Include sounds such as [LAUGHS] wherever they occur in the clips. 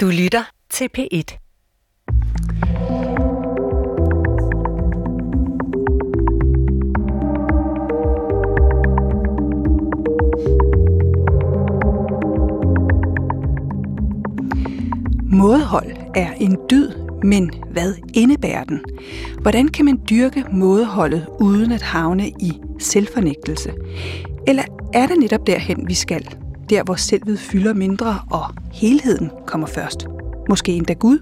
Du lytter til P1. Mådehold er en dyd, men hvad indebærer den? Hvordan kan man dyrke mådeholdet uden at havne i selvfornægtelse? Eller er det netop derhen, vi skal? Der, hvor selvet fylder mindre og helheden kommer først? Måske endda Gud?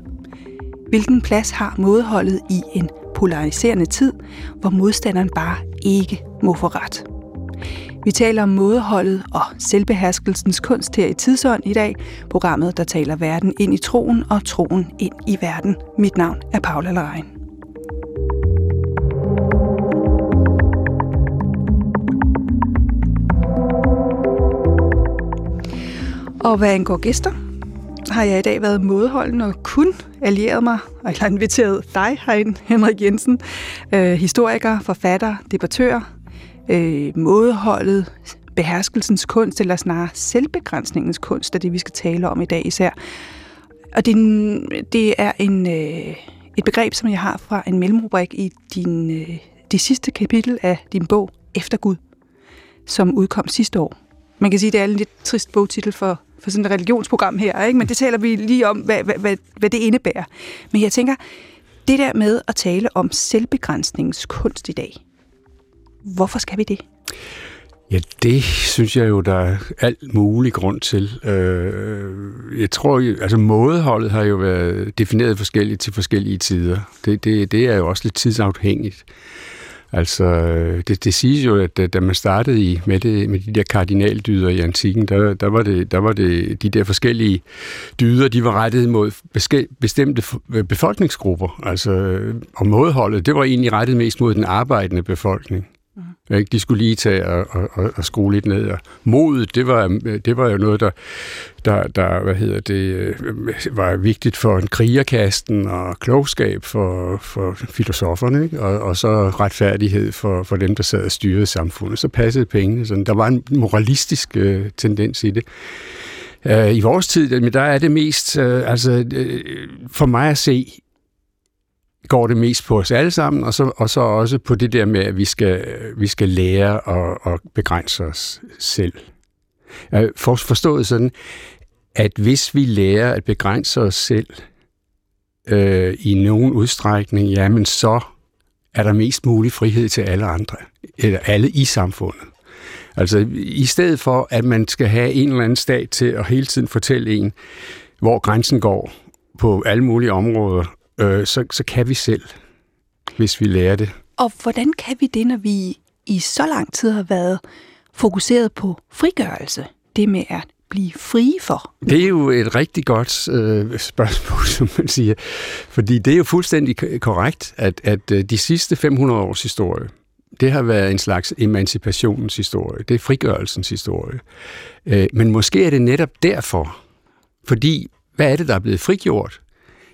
Hvilken plads har mådeholdet i en polariserende tid, hvor modstanderen bare ikke må få ret? Vi taler om mådeholdet og selvbeherskelsens kunst her i Tidsånd i dag. Programmet, der taler verden ind i troen og troen ind i verden. Mit navn er Paula Lerein. Og hvad angår gæster, har jeg i dag været modholden og kun allieret mig, og inviteret dig herind, Henrik Jensen, øh, historiker, forfatter, debattør, øh, modholdet, beherskelsens kunst, eller snarere selvbegrænsningens kunst, er det, vi skal tale om i dag især. Og det, det er en, øh, et begreb, som jeg har fra en mellemrubrik i din, øh, det sidste kapitel af din bog, Efter Gud, som udkom sidste år. Man kan sige, at det er en lidt trist bogtitel for, på sådan et religionsprogram her, ikke? men det taler vi lige om, hvad, hvad, hvad, hvad det indebærer. Men jeg tænker, det der med at tale om selvbegrænsningskunst i dag, Hvorfor skal vi det? Ja, det synes jeg jo, der er alt mulig grund til. Øh, jeg tror, altså mådeholdet har jo været defineret forskelligt til forskellige tider. Det, det, det er jo også lidt tidsafhængigt. Altså, øh, det, det siges jo, at øh, da man startede i, med, det, med de der kardinaldyder i antikken, der, der, var det, der var det de der forskellige dyder, de var rettet mod bestemte øh, befolkningsgrupper. Altså, og modholdet, det var egentlig rettet mest mod den arbejdende befolkning. Mm. De skulle lige tage og, og, og skrue lidt ned. Og modet, det var, det var jo noget, der, der, der hvad hedder det, øh, var vigtigt for en krigerkasten og klogskab for, for filosoferne, ikke? Og, og så retfærdighed for, for dem, der sad og styrede samfundet. Så passede pengene. Sådan. Der var en moralistisk øh, tendens i det. Uh, I vores tid, der er det mest, øh, altså for mig at se, går det mest på os alle sammen, og så, og så også på det der med, at vi skal, vi skal lære at, at begrænse os selv. For, forstået sådan, at hvis vi lærer at begrænse os selv øh, i nogen udstrækning, jamen så er der mest mulig frihed til alle andre, eller alle i samfundet. Altså i stedet for, at man skal have en eller anden stat til at hele tiden fortælle en, hvor grænsen går på alle mulige områder, øh, så, så kan vi selv, hvis vi lærer det. Og hvordan kan vi det, når vi i så lang tid har været fokuseret på frigørelse? Det med at blive frie for? Det er jo et rigtig godt øh, spørgsmål, [LAUGHS] som man siger. Fordi det er jo fuldstændig korrekt, at, at øh, de sidste 500 års historie, det har været en slags emancipationens historie. Det er frigørelsens historie. Øh, men måske er det netop derfor. Fordi, hvad er det, der er blevet frigjort?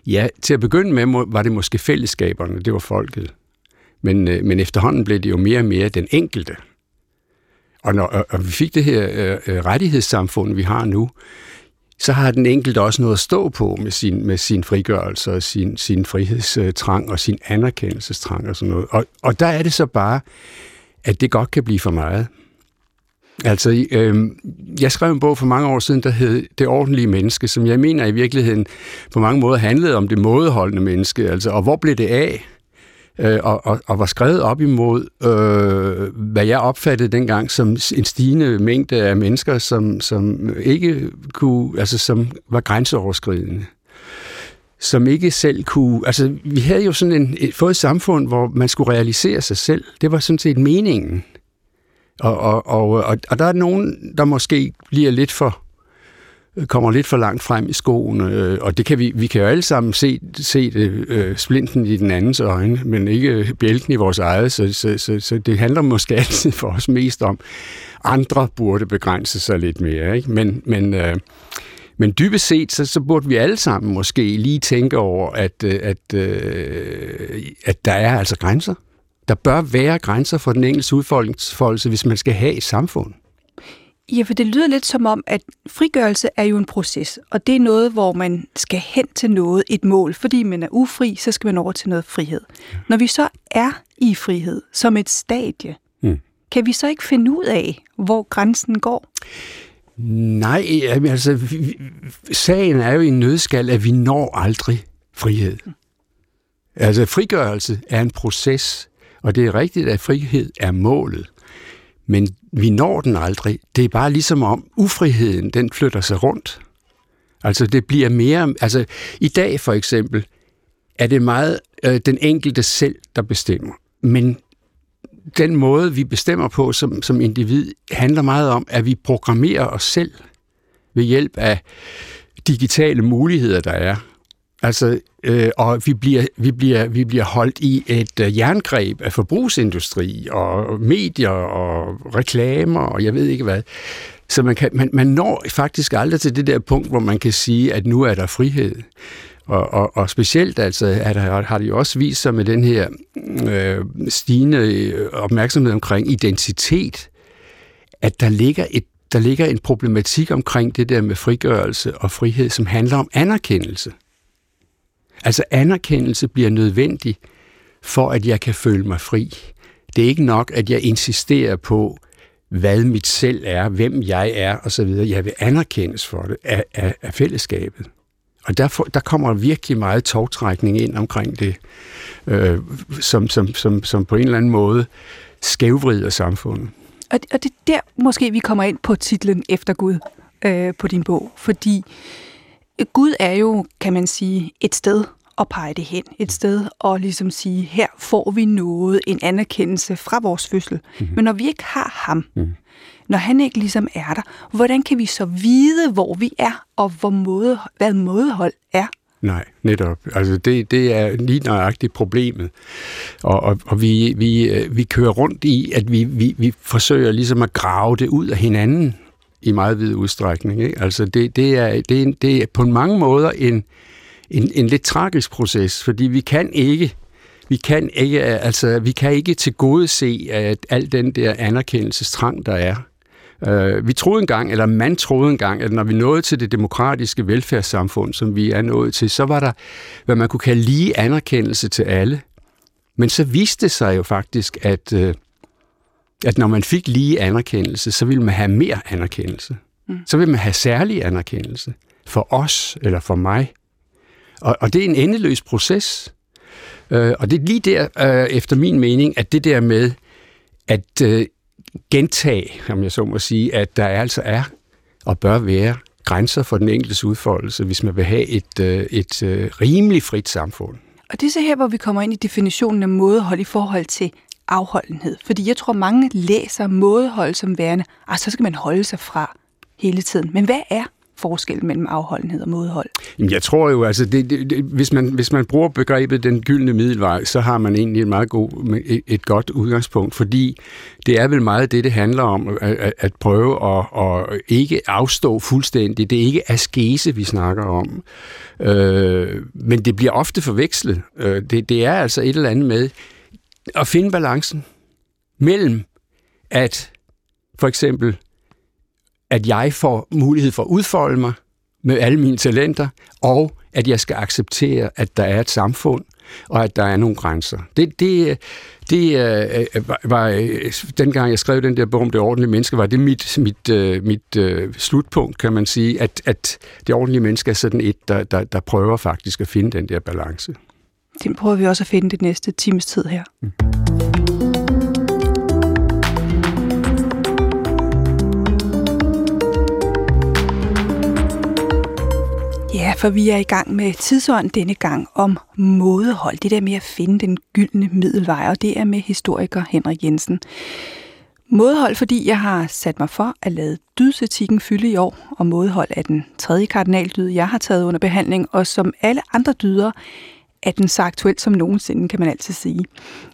Ja, til at begynde med var det måske fællesskaberne, det var folket. Men, øh, men efterhånden blev det jo mere og mere den enkelte. Og når og vi fik det her øh, øh, rettighedssamfund, vi har nu, så har den enkelte også noget at stå på med sin, med sin frigørelse og sin, sin frihedstrang og sin anerkendelsestrang og sådan noget. Og, og der er det så bare, at det godt kan blive for meget. Altså, øh, jeg skrev en bog for mange år siden, der hed Det ordentlige menneske, som jeg mener i virkeligheden på mange måder handlede om det mådeholdende menneske. Altså, og hvor blev det af? Øh, og, og, og var skrevet op imod, øh, hvad jeg opfattede dengang som en stigende mængde af mennesker, som, som ikke kunne, altså som var grænseoverskridende som ikke selv kunne... Altså, vi havde jo sådan en, fået et samfund, hvor man skulle realisere sig selv. Det var sådan set meningen. Og, og, og, og, og der er nogen, der måske bliver lidt for kommer lidt for langt frem i skoen, øh, og det kan vi, vi kan jo alle sammen se, se det, øh, splinten i den andens øjne, men ikke bjælken i vores eget, så, så, så, så det handler måske [LAUGHS] altid for os mest om, andre burde begrænse sig lidt mere, ikke? Men, men, øh, men dybest set, så, så burde vi alle sammen måske lige tænke over, at, øh, at, øh, at der er altså grænser. Der bør være grænser for den enkelte udfoldelse, hvis man skal have et samfund. Ja, for det lyder lidt som om, at frigørelse er jo en proces, og det er noget, hvor man skal hen til noget, et mål. Fordi man er ufri, så skal man over til noget frihed. Når vi så er i frihed som et stadie, mm. kan vi så ikke finde ud af, hvor grænsen går? Nej, altså, sagen er jo i en nødskal, at vi når aldrig frihed. Mm. Altså, frigørelse er en proces, og det er rigtigt, at frihed er målet men vi når den aldrig. Det er bare ligesom om ufriheden, den flytter sig rundt. Altså det bliver mere, altså i dag for eksempel, er det meget øh, den enkelte selv, der bestemmer. Men den måde, vi bestemmer på som, som individ, handler meget om, at vi programmerer os selv ved hjælp af digitale muligheder, der er. Altså, øh, og vi bliver, vi, bliver, vi bliver holdt i et øh, jerngreb af forbrugsindustri og medier og reklamer og jeg ved ikke hvad. Så man, kan, man, man når faktisk aldrig til det der punkt, hvor man kan sige, at nu er der frihed. Og, og, og specielt altså, er der, har det jo også vist sig med den her øh, stigende øh, opmærksomhed omkring identitet, at der ligger et der ligger en problematik omkring det der med frigørelse og frihed, som handler om anerkendelse. Altså anerkendelse bliver nødvendig for, at jeg kan føle mig fri. Det er ikke nok, at jeg insisterer på, hvad mit selv er, hvem jeg er osv. Jeg vil anerkendes for det af, af, af fællesskabet. Og der, der kommer virkelig meget togtrækning ind omkring det, øh, som, som, som, som på en eller anden måde skævvrider samfundet. Og, og det er der måske, vi kommer ind på titlen Efter Gud øh, på din bog, fordi Gud er jo, kan man sige, et sted at pege det hen. Et sted at ligesom sige, her får vi noget, en anerkendelse fra vores fødsel. Mm-hmm. Men når vi ikke har ham, mm. når han ikke ligesom er der, hvordan kan vi så vide, hvor vi er, og hvor måde, hvad mådehold er? Nej, netop. Altså det, det er lige nøjagtigt problemet. Og, og, og vi, vi, øh, vi kører rundt i, at vi, vi, vi forsøger ligesom at grave det ud af hinanden i meget vid udstrækning. Ikke? Altså det, det, er, det, er, det er på mange måder en, en, en lidt tragisk proces, fordi vi kan ikke vi kan ikke, altså, vi kan ikke tilgodese at al den der anerkendelsestrang, der er. Uh, vi troede engang, eller man troede engang, at når vi nåede til det demokratiske velfærdssamfund, som vi er nået til, så var der, hvad man kunne kalde lige anerkendelse til alle. Men så viste det sig jo faktisk, at, uh, at når man fik lige anerkendelse, så ville man have mere anerkendelse. Mm. Så ville man have særlig anerkendelse for os eller for mig. Og, og det er en endeløs proces. Øh, og det er lige der, øh, efter min mening, at det der med at øh, gentage, om jeg så må sige, at der altså er og bør være grænser for den enkeltes udfoldelse, hvis man vil have et, øh, et øh, rimelig frit samfund. Og det er så her, hvor vi kommer ind i definitionen af mådehold i forhold til afholdenhed. Fordi jeg tror, mange læser mådehold som værende, og ah, så skal man holde sig fra hele tiden. Men hvad er forskellen mellem afholdenhed og modhold? Jeg tror jo, altså, det, det, det, hvis, man, hvis man bruger begrebet den gyldne middelvej, så har man egentlig et meget god, et, et godt udgangspunkt, fordi det er vel meget det, det handler om, at, at prøve at, at ikke afstå fuldstændigt. Det er ikke askese, vi snakker om, øh, men det bliver ofte forvekslet. Øh, det, det er altså et eller andet med at finde balancen mellem at for eksempel at jeg får mulighed for at udfolde mig med alle mine talenter, og at jeg skal acceptere, at der er et samfund, og at der er nogle grænser. Det, det, det øh, øh var, øh, dengang jeg skrev den der bog om det ordentlige menneske, var det mit, mit, øh, mit øh, slutpunkt, kan man sige, at, at det ordentlige menneske er sådan et, der, der, der prøver faktisk at finde den der balance. Det prøver vi også at finde det næste times tid her. Mm. Ja, for vi er i gang med tidsånd denne gang om mådehold. Det der med at finde den gyldne middelvej, og det er med historiker Henrik Jensen. Mådehold, fordi jeg har sat mig for at lade dydsetikken fylde i år, og mådehold er den tredje kardinaldyd, jeg har taget under behandling, og som alle andre dyder er den så aktuel som nogensinde, kan man altid sige.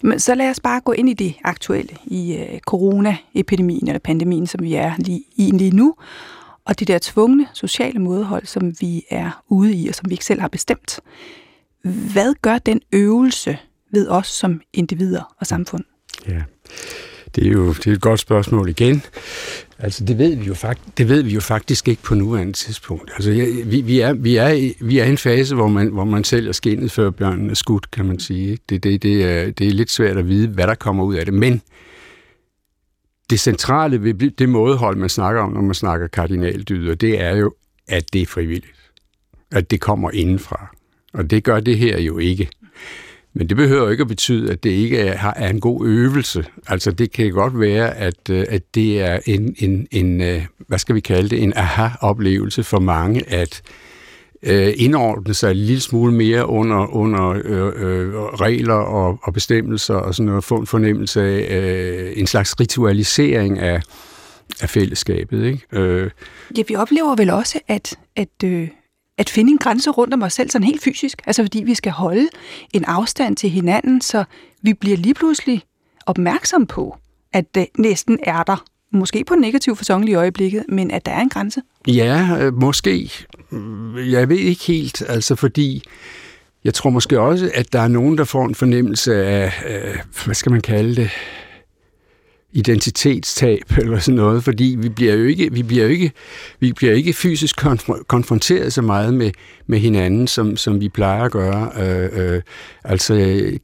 Men så lad os bare gå ind i det aktuelle, i øh, coronaepidemien eller pandemien, som vi er lige, i lige nu, og det der tvungne sociale modhold, som vi er ude i, og som vi ikke selv har bestemt. Hvad gør den øvelse ved os som individer og samfund? Ja. Det er jo det er et godt spørgsmål igen. Altså, det ved vi jo, fakt, det ved vi jo faktisk ikke på nuværende tidspunkt. Altså, jeg, vi, vi, er, vi, er, i, vi er i en fase, hvor man, hvor man sælger skinnet, før bjørnen er skudt, kan man sige. Ikke? Det, det, det, er, det er lidt svært at vide, hvad der kommer ud af det. Men det centrale ved det mådehold, man snakker om, når man snakker kardinaldyder, det er jo, at det er frivilligt. At det kommer indenfra. Og det gør det her jo ikke. Men det behøver ikke at betyde, at det ikke er, er en god øvelse. Altså det kan godt være, at, øh, at det er en, en, en, øh, hvad skal vi kalde det, en aha-oplevelse for mange, at øh, indordne sig en lille smule mere under, under øh, øh, regler og, og bestemmelser og sådan noget, få en fornemmelse af øh, en slags ritualisering af, af fællesskabet. Ikke? Øh. Ja, vi oplever vel også, at, at øh, at finde en grænse rundt om os selv, sådan helt fysisk. Altså fordi vi skal holde en afstand til hinanden, så vi bliver lige pludselig opmærksom på, at det næsten er der. Måske på en negativ fasong i øjeblikket, men at der er en grænse. Ja, øh, måske. Jeg ved ikke helt, altså fordi jeg tror måske også, at der er nogen, der får en fornemmelse af, øh, hvad skal man kalde det, identitetstab [LAUGHS] eller sådan noget, fordi vi bliver jo ikke, vi bliver jo ikke, vi bliver ikke fysisk konf- konfronteret så meget med, med hinanden, som, som vi plejer at gøre. Øh, øh, altså,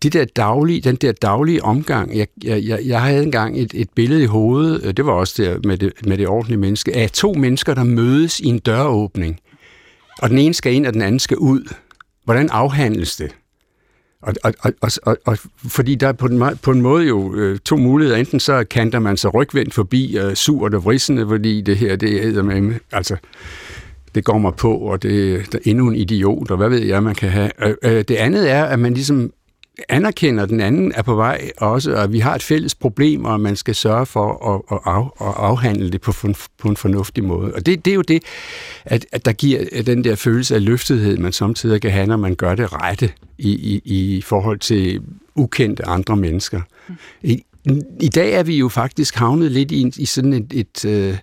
det der daglige, den der daglige omgang, jeg, jeg, jeg havde engang et, et billede i hovedet, øh, det var også der med det, med det ordentlige menneske, af to mennesker, der mødes i en døråbning, og den ene skal ind, og den anden skal ud. Hvordan afhandles det? Og, og, og, og, og fordi der er på en, på en måde jo øh, to muligheder. Enten så kanter man sig rygvendt forbi øh, surt og vrissende, fordi det her, det er med, altså, det går mig på, og det er endnu en idiot, og hvad ved jeg, man kan have. Øh, øh, det andet er, at man ligesom anerkender, at den anden er på vej også, og vi har et fælles problem, og man skal sørge for at, at, af, at afhandle det på, på en fornuftig måde. Og det, det er jo det, at, at der giver den der følelse af løftethed, man samtidig kan have, når man gør det rette i, i, i forhold til ukendte andre mennesker. I, i dag er vi jo faktisk havnet lidt i, en, i sådan et, et, øh,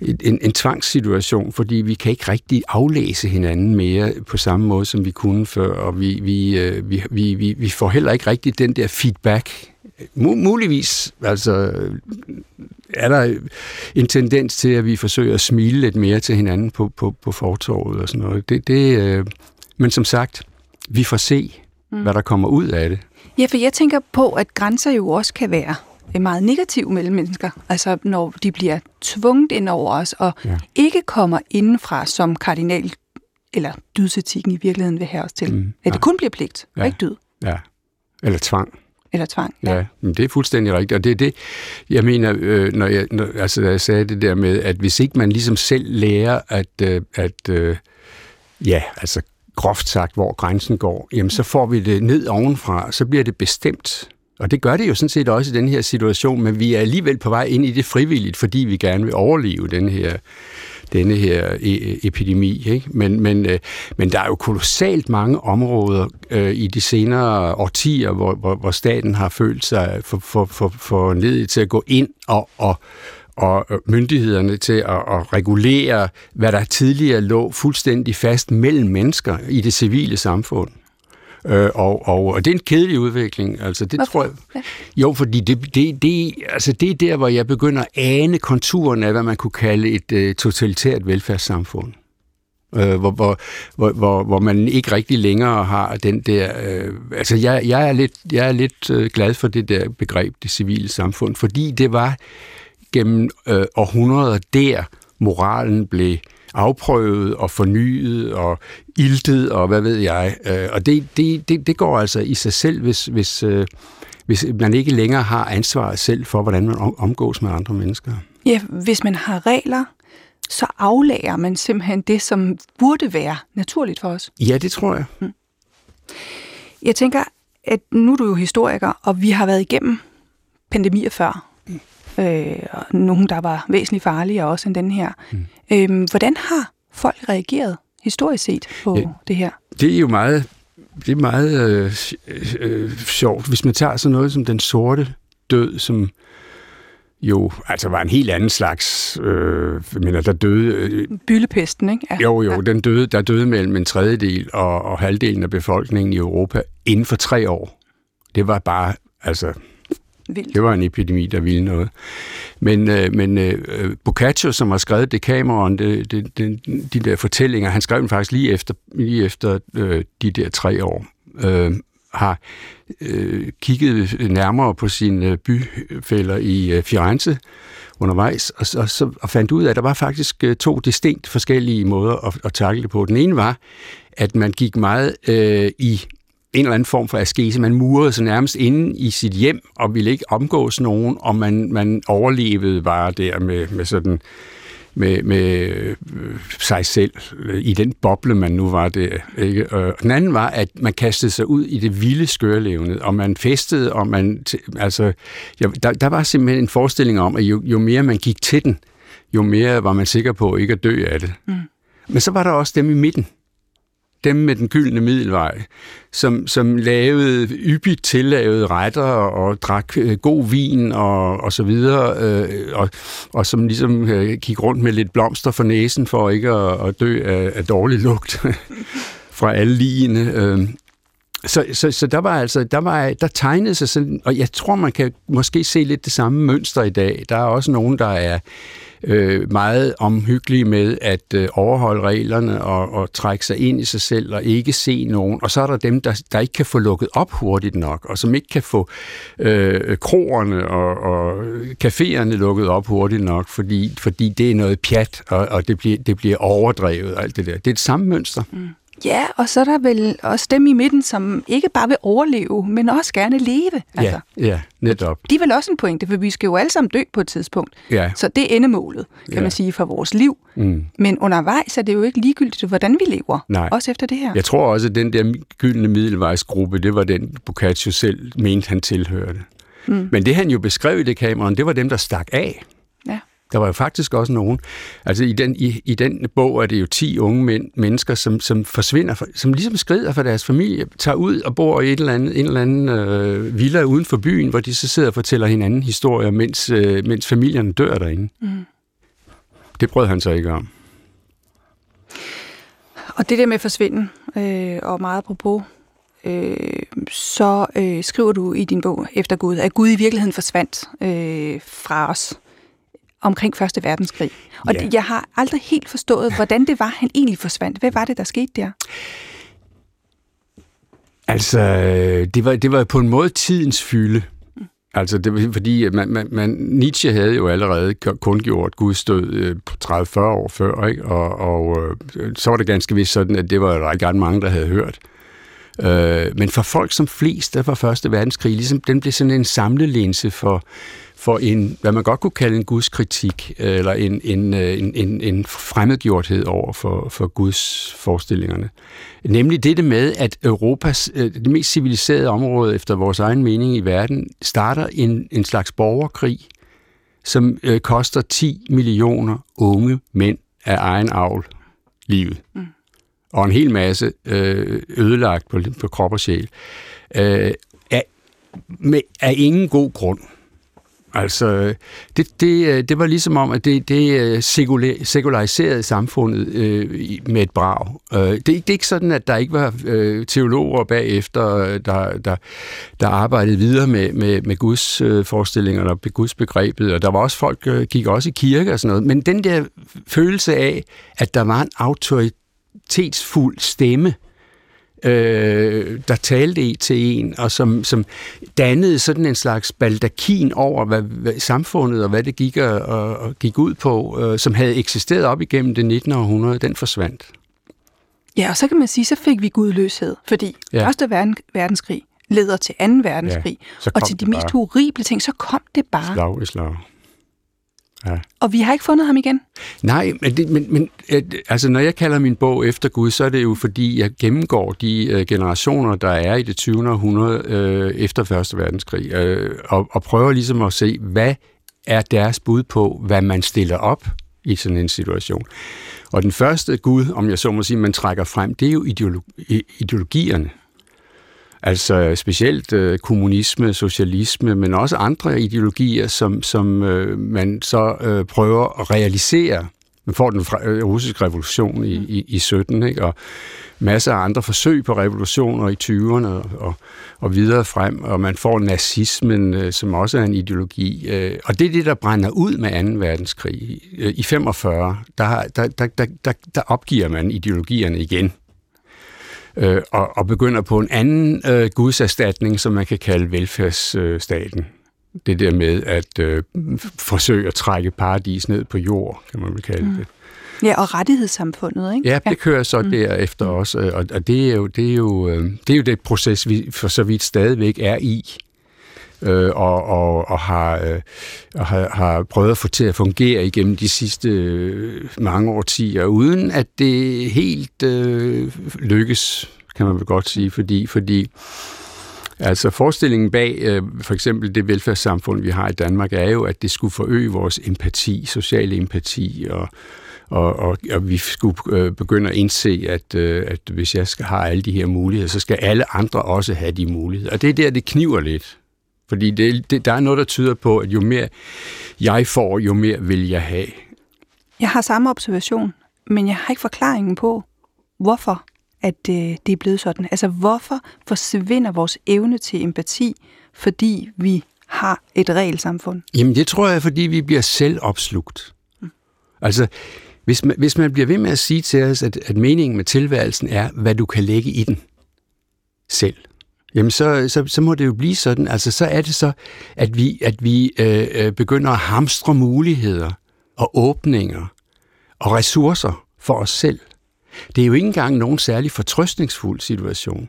et, en, en tvangssituation, fordi vi kan ikke rigtig aflæse hinanden mere på samme måde, som vi kunne før, og vi, vi, øh, vi, vi, vi, vi får heller ikke rigtig den der feedback. Muligvis altså, er der en tendens til, at vi forsøger at smile lidt mere til hinanden på, på, på fortorvet og sådan noget. Det, det, øh, men som sagt, vi får se, mm. hvad der kommer ud af det. Ja, for jeg tænker på, at grænser jo også kan være meget negative mellem mennesker. Altså når de bliver tvunget ind over os, og ja. ikke kommer indenfra som kardinal, eller dydsetikken i virkeligheden vil have os til. Mm, at det kun bliver pligt, ja. og ikke dyd. Ja, eller tvang. Eller tvang, ja. ja. men det er fuldstændig rigtigt, og det er det, jeg mener, øh, når jeg, når, altså, jeg sagde det der med, at hvis ikke man ligesom selv lærer at, øh, at øh, ja, altså groft sagt, hvor grænsen går, jamen så får vi det ned ovenfra, så bliver det bestemt. Og det gør det jo sådan set også i den her situation, men vi er alligevel på vej ind i det frivilligt, fordi vi gerne vil overleve den her, denne her e, epidemi. Ikke? Men, men, øh, men der er jo kolossalt mange områder øh, i de senere årtier, hvor, hvor, hvor staten har følt sig for, for, for, for ned til at gå ind og, og og øh, myndighederne til at, at regulere, hvad der tidligere lå fuldstændig fast mellem mennesker i det civile samfund. Øh, og, og, og det er en kedelig udvikling. Altså, det Hvorfor? tror jeg. Jo, fordi det, det, det, altså, det er der, hvor jeg begynder at ane konturen af, hvad man kunne kalde et uh, totalitært velfærdssamfund. Øh, hvor, hvor, hvor, hvor, hvor man ikke rigtig længere har den der... Øh, altså, jeg, jeg er lidt, jeg er lidt øh, glad for det der begreb, det civile samfund, fordi det var gennem øh, århundreder der, moralen blev afprøvet og fornyet og iltet og hvad ved jeg. Øh, og det, det, det, det går altså i sig selv, hvis, hvis, øh, hvis man ikke længere har ansvaret selv for, hvordan man omgås med andre mennesker. Ja, hvis man har regler, så aflærer man simpelthen det, som burde være naturligt for os. Ja, det tror jeg. Hmm. Jeg tænker, at nu er du jo historiker, og vi har været igennem pandemier før øh, og nogle, der var væsentligt farligere også end den her. Mm. Øh, hvordan har folk reageret historisk set på ja, det her? Det er jo meget, det er meget øh, øh, sjovt, hvis man tager sådan noget som den sorte død, som jo altså var en helt anden slags, øh, mener, der døde... Øh, Byllepesten, ikke? Ja. Jo, jo, ja. den døde, der døde mellem en tredjedel og, og halvdelen af befolkningen i Europa inden for tre år. Det var bare, altså, Vildt. Det var en epidemi, der ville noget. Men, øh, men øh, øh Boccaccio, som har skrevet Decameron, det, det, det, de der fortællinger, han skrev dem faktisk lige efter, lige efter øh, de der tre år, øh, har øh, kigget nærmere på sine øh, byfælder i øh, Firenze undervejs, og, og, så, og fandt ud af, at der var faktisk øh, to distinkt forskellige måder at, at takle det på. Den ene var, at man gik meget øh, i en eller anden form for askese. Man murede sig nærmest inde i sit hjem og ville ikke omgås nogen, og man, man overlevede bare der med, med sådan med, med øh, sig selv i den boble, man nu var der. Ikke? Og den anden var, at man kastede sig ud i det vilde skørlevnet, og man festede, og man... Altså, ja, der, der var simpelthen en forestilling om, at jo, jo mere man gik til den, jo mere var man sikker på ikke at dø af det. Mm. Men så var der også dem i midten, dem med den gyldne middelvej, som, som lavede yppigt tillavede retter og drak øh, god vin og, og så videre, øh, og, og som ligesom øh, gik rundt med lidt blomster for næsen for ikke at, at dø af, af dårlig lugt [LAUGHS] fra alle ligene. Øh. Så, så, så der var altså, der, var, der tegnede sig sådan, og jeg tror, man kan måske se lidt det samme mønster i dag. Der er også nogen, der er øh, Øh, meget omhyggelige med at øh, overholde reglerne og, og trække sig ind i sig selv og ikke se nogen. Og så er der dem, der, der ikke kan få lukket op hurtigt nok, og som ikke kan få øh, kroerne og, og caféerne lukket op hurtigt nok, fordi, fordi det er noget pjat, og, og det, bliver, det bliver overdrevet og alt det der. Det er det samme mønster. Mm. Ja, og så er der vel også dem i midten, som ikke bare vil overleve, men også gerne leve. Altså. Ja, ja, netop. De er vel også en pointe, for vi skal jo alle sammen dø på et tidspunkt. Ja. Så det er endemålet, kan ja. man sige, for vores liv. Mm. Men undervejs er det jo ikke ligegyldigt, hvordan vi lever, Nej. også efter det her. Jeg tror også, at den der gyldne middelvejsgruppe, det var den, Boccaccio selv mente, han tilhørte. Mm. Men det han jo beskrev i det kameraen, det var dem, der stak af. Der var jo faktisk også nogen. Altså i den, i, i den bog er det jo 10 unge mænd, mennesker, som, som forsvinder, som ligesom skrider fra deres familie, tager ud og bor i et eller andet, en eller anden øh, villa uden for byen, hvor de så sidder og fortæller hinanden historier, mens, øh, mens familierne dør derinde. Mm. Det brød han sig ikke om. Og det der med forsvinden, øh, og meget apropos, øh, så øh, skriver du i din bog Efter Gud, at Gud i virkeligheden forsvandt øh, fra os omkring Første Verdenskrig. Og ja. jeg har aldrig helt forstået, hvordan det var, han egentlig forsvandt. Hvad var det, der skete der? Altså, det var, det var på en måde tidens fylde. Mm. Altså, det var fordi, man, man, man, Nietzsche havde jo allerede kun gjort Guds død 30-40 år før, ikke? Og, og øh, så var det ganske vist sådan, at det var der ikke ret mange, der havde hørt. Øh, men for folk som flest, der var Første Verdenskrig, ligesom den blev sådan en samlelinse for, for en, hvad man godt kunne kalde en gudskritik, eller en, en, øh, en, en, en fremmedgjorthed over for, for Guds forestillingerne. Nemlig det med, at Europas, øh, det mest civiliserede område, efter vores egen mening i verden, starter en, en slags borgerkrig, som øh, koster 10 millioner unge mænd af egen avl livet. Mm. Og en hel masse øh, ødelagt på, på krop og sjæl. Øh, af, med, af ingen god grund. Altså, det, det, øh, det var ligesom om, at det, det øh, sekulariserede samfundet øh, med et brag. Øh, det, det er ikke sådan, at der ikke var øh, teologer bagefter, øh, der, der, der arbejdede videre med, med, med Guds øh, forestillinger og Guds begrebet, og der var også folk, der øh, gik også i kirke og sådan noget. Men den der følelse af, at der var en autoritetsfuld stemme, øh, der talte i til en, og som, som dannede sådan en slags baldakin over hvad, hvad samfundet og hvad det gik, og, og gik ud på, øh, som havde eksisteret op igennem det 19. århundrede, den forsvandt. Ja, og så kan man sige, så fik vi gudløshed, fordi ja. Første verden, verdenskrig leder til 2. verdenskrig, ja, og til de mest horrible ting, så kom det bare. Slag i slag. Ja. Og vi har ikke fundet ham igen? Nej, men, det, men, men altså, når jeg kalder min bog Efter Gud, så er det jo fordi, jeg gennemgår de uh, generationer, der er i det 20. århundrede uh, efter Første Verdenskrig, uh, og, og prøver ligesom at se, hvad er deres bud på, hvad man stiller op i sådan en situation. Og den første Gud, om jeg så må sige, man trækker frem, det er jo ideologi, ideologierne. Altså specielt øh, kommunisme, socialisme, men også andre ideologier, som, som øh, man så øh, prøver at realisere Man får den øh, russiske revolution i, i, i 17, ikke? og masser af andre forsøg på revolutioner i 20'erne og, og videre frem, og man får nazismen, øh, som også er en ideologi. Øh, og det er det, der brænder ud med 2. verdenskrig. I 45, der, der, der, der, der, der opgiver man ideologierne igen og, og begynder på en anden øh, gudserstatning, som man kan kalde velfærdsstaten det der med at øh, forsøge at trække paradis ned på jord, kan man vel kalde mm. det. Ja, og rettighedssamfundet, ikke? Ja, det kører så mm. derefter mm. også, og, og det, er jo, det, er jo, øh, det er jo det proces, vi for så vidt stadigvæk er i, øh, og, og, og, har, øh, og har, har prøvet at få til at fungere igennem de sidste øh, mange årtier, uden at det helt øh, lykkes, kan man vel godt sige, fordi, fordi Altså forestillingen bag øh, for eksempel det velfærdssamfund, vi har i Danmark, er jo, at det skulle forøge vores empati, sociale empati, og, og, og, og vi skulle øh, begynde at indse, at, øh, at hvis jeg skal have alle de her muligheder, så skal alle andre også have de muligheder. Og det er der, det kniver lidt. Fordi det, det, der er noget, der tyder på, at jo mere jeg får, jo mere vil jeg have. Jeg har samme observation, men jeg har ikke forklaringen på, hvorfor at øh, det er blevet sådan? Altså, hvorfor forsvinder vores evne til empati, fordi vi har et regelsamfund? Jamen, det tror jeg, fordi vi bliver selv opslugt. Mm. Altså, hvis man, hvis man bliver ved med at sige til os, at, at meningen med tilværelsen er, hvad du kan lægge i den selv, jamen så, så, så må det jo blive sådan. Altså, så er det så, at vi, at vi øh, øh begynder at hamstre muligheder og åbninger og ressourcer for os selv. Det er jo ikke engang nogen særlig fortrøstningsfuld situation.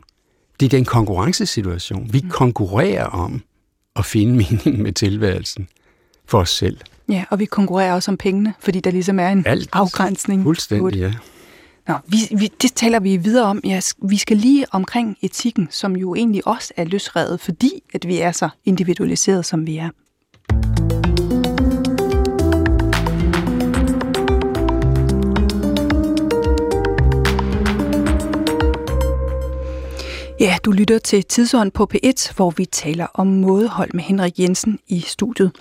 Det er den konkurrencesituation. Vi mm. konkurrerer om at finde mening med tilværelsen for os selv. Ja, og vi konkurrerer også om pengene, fordi der ligesom er en Alt. afgrænsning. Fuldstændig, ja. Nå, vi, vi, det taler vi videre om. Ja, vi skal lige omkring etikken, som jo egentlig også er løsredet, fordi at vi er så individualiseret, som vi er. Ja, du lytter til Tidsånd på P1, hvor vi taler om mådehold med Henrik Jensen i studiet.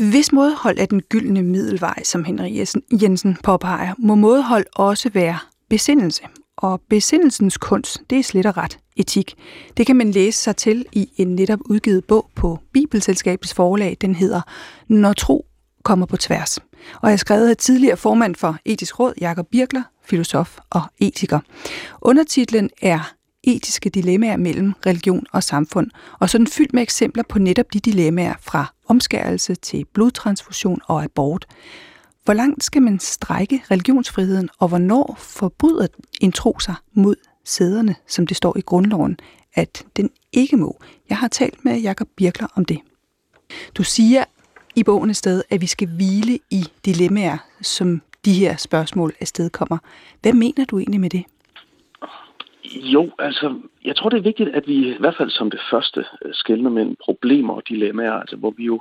Hvis modhold er den gyldne middelvej, som Henrik Jensen påpeger, må modhold også være besindelse. Og besindelsens kunst, det er slet og ret etik. Det kan man læse sig til i en netop udgivet bog på Bibelselskabets forlag. Den hedder Når tro kommer på tværs. Og jeg skrevet af tidligere formand for Etisk Råd, Jakob Birkler, filosof og etiker. Undertitlen er etiske dilemmaer mellem religion og samfund, og sådan fyldt med eksempler på netop de dilemmaer fra omskærelse til blodtransfusion og abort. Hvor langt skal man strække religionsfriheden, og hvornår forbryder en tro sig mod sæderne, som det står i grundloven, at den ikke må? Jeg har talt med Jakob Birkler om det. Du siger i bogen et sted, at vi skal hvile i dilemmaer, som de her spørgsmål afstedkommer. Hvad mener du egentlig med det? Jo, altså, jeg tror, det er vigtigt, at vi i hvert fald som det første øh, skældner mellem problemer og dilemmaer, altså hvor vi jo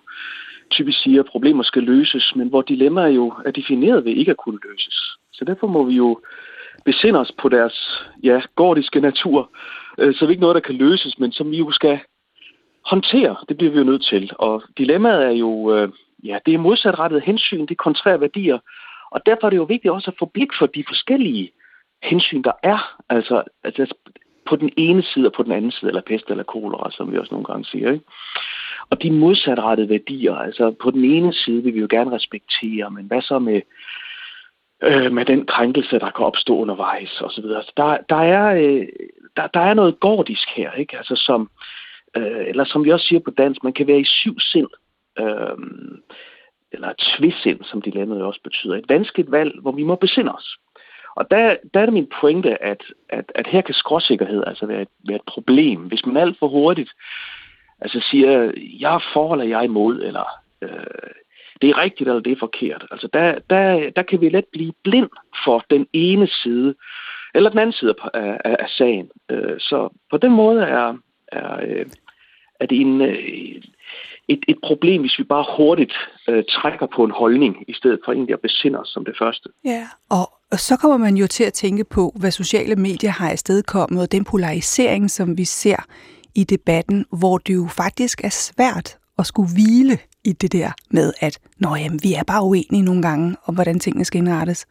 typisk siger, at problemer skal løses, men hvor dilemmaer jo er defineret ved ikke at kunne løses. Så derfor må vi jo besinde os på deres ja, gordiske natur, øh, så det er ikke noget, der kan løses, men som vi jo skal håndtere. Det bliver vi jo nødt til. Og dilemmaet er jo, øh, ja, det er modsatrettet hensyn, det er kontrære værdier, og derfor er det jo vigtigt også at få blik for de forskellige hensyn, der er. Altså, altså på den ene side og på den anden side, eller pest eller kolera, som vi også nogle gange siger. Ikke? Og de modsatrettede værdier, altså på den ene side vil vi jo gerne respektere, men hvad så med, øh, med den krænkelse, der kan opstå undervejs osv. Så altså, der, der, er, øh, der, der er noget gordisk her, ikke? Altså, som, øh, eller som vi også siger på dansk, man kan være i syv sind, øh, eller tvisind, som dilemmaet også betyder. Et vanskeligt valg, hvor vi må besinde os. Og der, der er det min pointe, at, at, at her kan skråsikkerhed altså være et, være et problem. Hvis man alt for hurtigt altså siger, jeg er for eller jeg er imod, eller øh, det er rigtigt eller det er forkert. Altså der, der, der kan vi let blive blind for den ene side, eller den anden side af, af, af sagen. Øh, så på den måde er, er, øh, at er det en, øh, et, et problem, hvis vi bare hurtigt øh, trækker på en holdning, i stedet for egentlig at besinde os som det første. Ja, og og så kommer man jo til at tænke på, hvad sociale medier har afstedkommet, og den polarisering, som vi ser i debatten, hvor det jo faktisk er svært at skulle hvile i det der med, at Nå, jamen, vi er bare uenige nogle gange om, hvordan tingene skal indrettes?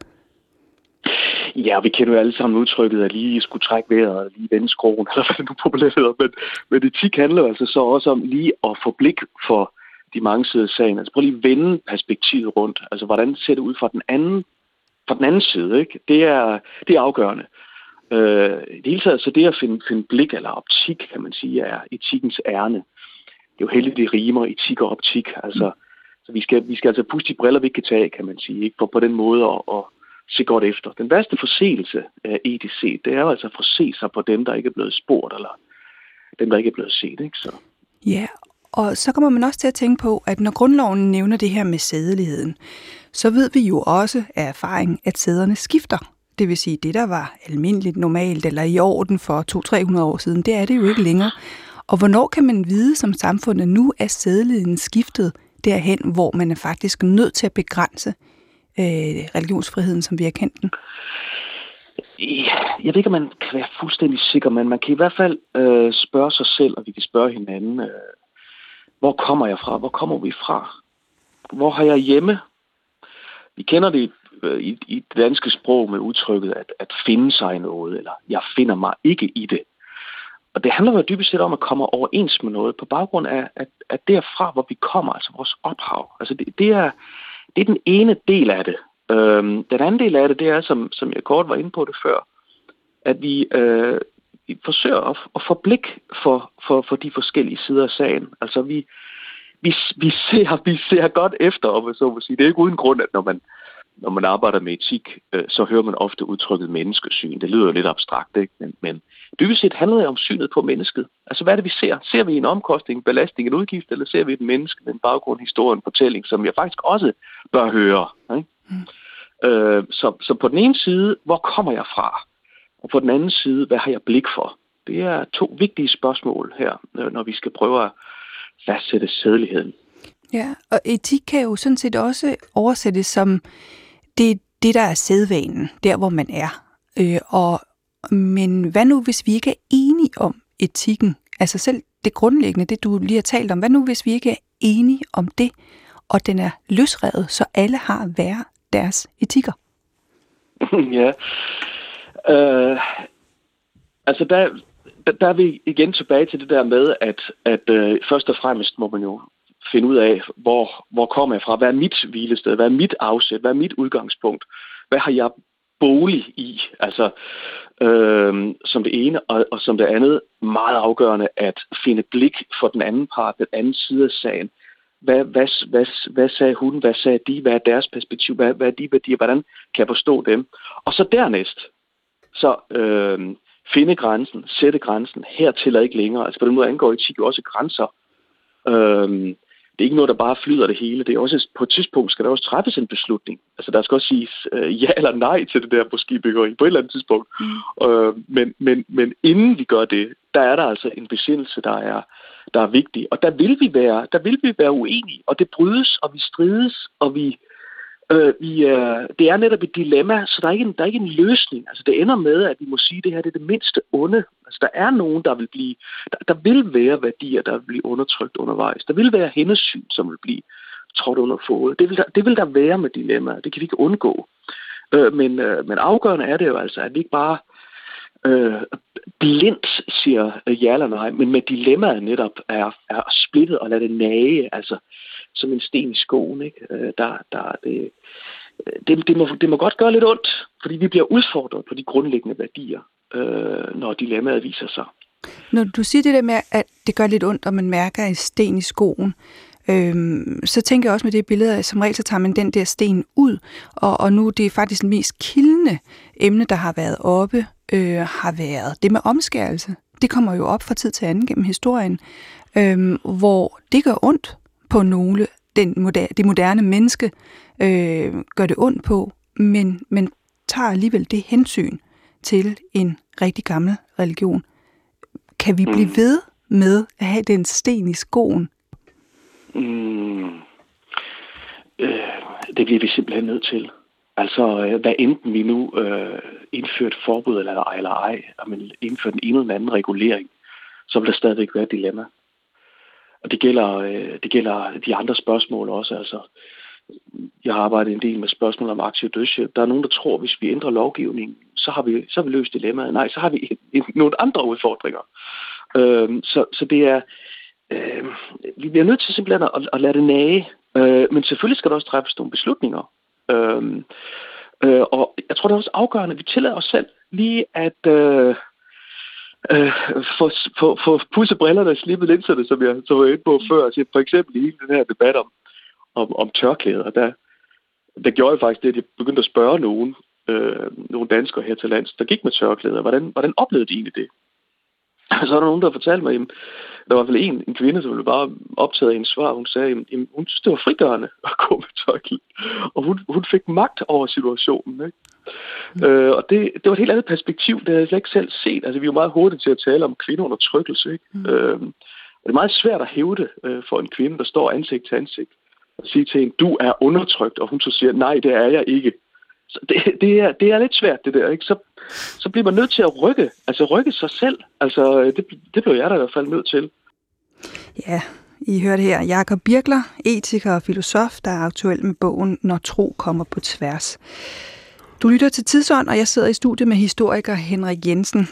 Ja, vi kender jo alle sammen udtrykket, at lige skulle trække vejret, lige vende skroen, [LAUGHS] eller hvad det nu populært hedder. Men, men etik handler altså så også om lige at få blik for de mange sider af sagen. Altså prøv lige at vende perspektivet rundt. Altså hvordan ser det ud fra den anden, fra den anden side? Ikke? Det, er, det er afgørende. Øh, I det hele taget, så det at finde, finde blik eller optik, kan man sige, er etikkens ærne. Det er jo heldigt, det rimer etik og optik. Altså, så vi skal, vi skal altså puste de briller, vi ikke kan tage, kan man sige, ikke? for på den måde at, at se godt efter. Den værste forseelse af EDC, det er jo altså at forse sig på dem, der ikke er blevet spurgt, eller dem, der ikke er blevet set. Ikke? Så. Ja, og så kommer man også til at tænke på, at når grundloven nævner det her med sædeligheden, så ved vi jo også af erfaring, at sæderne skifter. Det vil sige, det der var almindeligt normalt eller i orden for 200-300 år siden, det er det jo ikke længere. Og hvornår kan man vide som samfund, at nu er sædeligheden skiftet derhen, hvor man er faktisk nødt til at begrænse øh, religionsfriheden, som vi har kendt den? Jeg ved ikke, om man kan være fuldstændig sikker, men man kan i hvert fald øh, spørge sig selv, og vi kan spørge hinanden, øh, hvor kommer jeg fra? Hvor kommer vi fra? Hvor har jeg hjemme? Vi kender det øh, i, i det danske sprog med udtrykket at, at finde sig noget, eller jeg finder mig ikke i det. Og det handler jo dybest set om at komme overens med noget på baggrund af, at, at derfra, hvor vi kommer, altså vores ophav. Altså det, det, er, det er den ene del af det. Øhm, den anden del af det, det er, som, som jeg kort var inde på det før, at vi, øh, vi forsøger at, at få blik for, for, for de forskellige sider af sagen. Altså vi, vi, vi, ser, vi ser godt efter, om så må sige. Det er ikke uden grund, at når man, når man arbejder med etik, øh, så hører man ofte udtrykket menneskesyn. Det lyder jo lidt abstrakt, ikke? Men, men dybest set handler det om synet på mennesket. Altså hvad er det, vi ser? Ser vi en omkostning, en belastning, en udgift, eller ser vi et menneske med en baggrund, historie, en fortælling, som jeg faktisk også bør høre? Ikke? Mm. Øh, så, så på den ene side, hvor kommer jeg fra? Og på den anden side, hvad har jeg blik for? Det er to vigtige spørgsmål her, øh, når vi skal prøve at fastsætte sædeligheden. Ja, og etik kan jo sådan set også oversættes som det, det der er sædvanen, der hvor man er. Øh, og, men hvad nu, hvis vi ikke er enige om etikken? Altså selv det grundlæggende, det du lige har talt om. Hvad nu, hvis vi ikke er enige om det, og den er løsrevet, så alle har hver deres etikker? [LAUGHS] ja, øh, altså der, der, der er vi igen tilbage til det der med, at, at øh, først og fremmest må man jo finde ud af, hvor, hvor kommer jeg fra? Hvad er mit hvilested? Hvad er mit afsæt? Hvad er mit udgangspunkt? Hvad har jeg bolig i? Altså, øh, som det ene, og, og som det andet, meget afgørende at finde blik for den anden part, den anden side af sagen. Hvad, hvad, hvad, hvad sagde hun? Hvad sagde de? Hvad er deres perspektiv? Hvad, hvad er de værdier? Hvordan kan jeg forstå dem? Og så dernæst, så øh, finde grænsen, sætte grænsen, hertil er ikke længere. Altså på den måde angår etik jo også grænser. Øhm, det er ikke noget, der bare flyder det hele. Det er også, på et tidspunkt skal der også træffes en beslutning. Altså der skal også siges øh, ja eller nej til det der på skibyggeri på et eller andet tidspunkt. Mm. Øh, men, men, men inden vi gør det, der er der altså en besindelse, der er, der er vigtig. Og der vil vi være, der vil vi være uenige, og det brydes, og vi strides, og vi Øh, vi, øh, det er netop et dilemma, så der er, ikke en, der er ikke en løsning. Altså, det ender med, at vi må sige, at det her det er det mindste onde. Altså, der er nogen, der vil blive... Der, der vil være værdier, der vil blive undertrykt undervejs. Der vil være hensyn, som vil blive trådt under fodet. Det vil der, det vil der være med dilemmaer. Det kan vi ikke undgå. Øh, men, øh, men afgørende er det jo altså, at vi ikke bare øh, blindt siger ja eller nej, men med dilemmaet netop er, er splittet og lade det nage. Altså, som en sten i skoen. Ikke? Øh, der, der, det, det, det, må, det må godt gøre lidt ondt, fordi vi bliver udfordret på de grundlæggende værdier, øh, når dilemmaet viser sig. Når du siger det der med, at det gør lidt ondt, og man mærker en sten i skoen, øhm, så tænker jeg også med det billede, at som regel så tager man den der sten ud, og, og nu det er faktisk det mest kildende emne, der har været oppe, øh, har været det med omskærelse. Det kommer jo op fra tid til anden gennem historien, øhm, hvor det gør ondt, på nogle, den moderne, det moderne menneske øh, gør det ondt på, men, men tager alligevel det hensyn til en rigtig gammel religion. Kan vi blive mm. ved med at have den sten i skoen? Mm. Øh, det bliver vi simpelthen nødt til. Altså, øh, hvad enten vi nu øh, indfører et forbud eller ej, eller ej, og man indfører den ene eller anden regulering, så vil der stadigvæk være et dilemma. og det gælder, øh, det gælder de andre spørgsmål også. Altså, jeg har arbejdet en del med spørgsmål om aktiv dødshjælp. Der er nogen, der tror, at hvis vi ændrer lovgivningen, så har vi, så har vi løst dilemmaet. Nej, så har vi [LAUGHS] nogle andre udfordringer. Øh, så, så det er, øh, vi bliver nødt til simpelthen at, at lade det nage. Øh, men selvfølgelig skal der også træffes nogle beslutninger. Øh, øh, og jeg tror, det er også afgørende, at vi tillader os selv lige at... Øh, øh, få, få, få pudset brillerne og slippet linserne, som jeg så var inde på før. Altså, for eksempel i hele den her debat om, om, om tørklæder, der, der gjorde jeg faktisk det, at jeg begyndte at spørge nogen, øh, nogle danskere her til lands, der gik med tørklæder. Hvordan, hvordan oplevede de egentlig det? Så er der nogen, der fortalte mig, jamen, der var i hvert fald en, en kvinde, som blev bare optaget af en svar. Hun sagde, at hun synes, det var frigørende [LAUGHS] at gå med tørklæde. Og hun, hun fik magt over situationen. Ikke? Mm. Øh, og det, det var et helt andet perspektiv, det havde jeg slet ikke selv set. Altså, vi er jo meget hurtige til at tale om kvindeundertrykkelse. Ikke? Mm. Øh, og det er meget svært at hæve det øh, for en kvinde, der står ansigt til ansigt og sige til en, du er undertrykt, og hun så siger, nej, det er jeg ikke. Så det, det, er, det er lidt svært, det der. Ikke? Så, så bliver man nødt til at rykke, altså rykke sig selv. Altså, det, det blev jeg da i hvert fald nødt til. Ja, I hørte her Jakob Birkler, etiker og filosof, der er aktuel med bogen Når tro kommer på tværs. Du lytter til Tidsånd, og jeg sidder i studiet med historiker Henrik Jensen.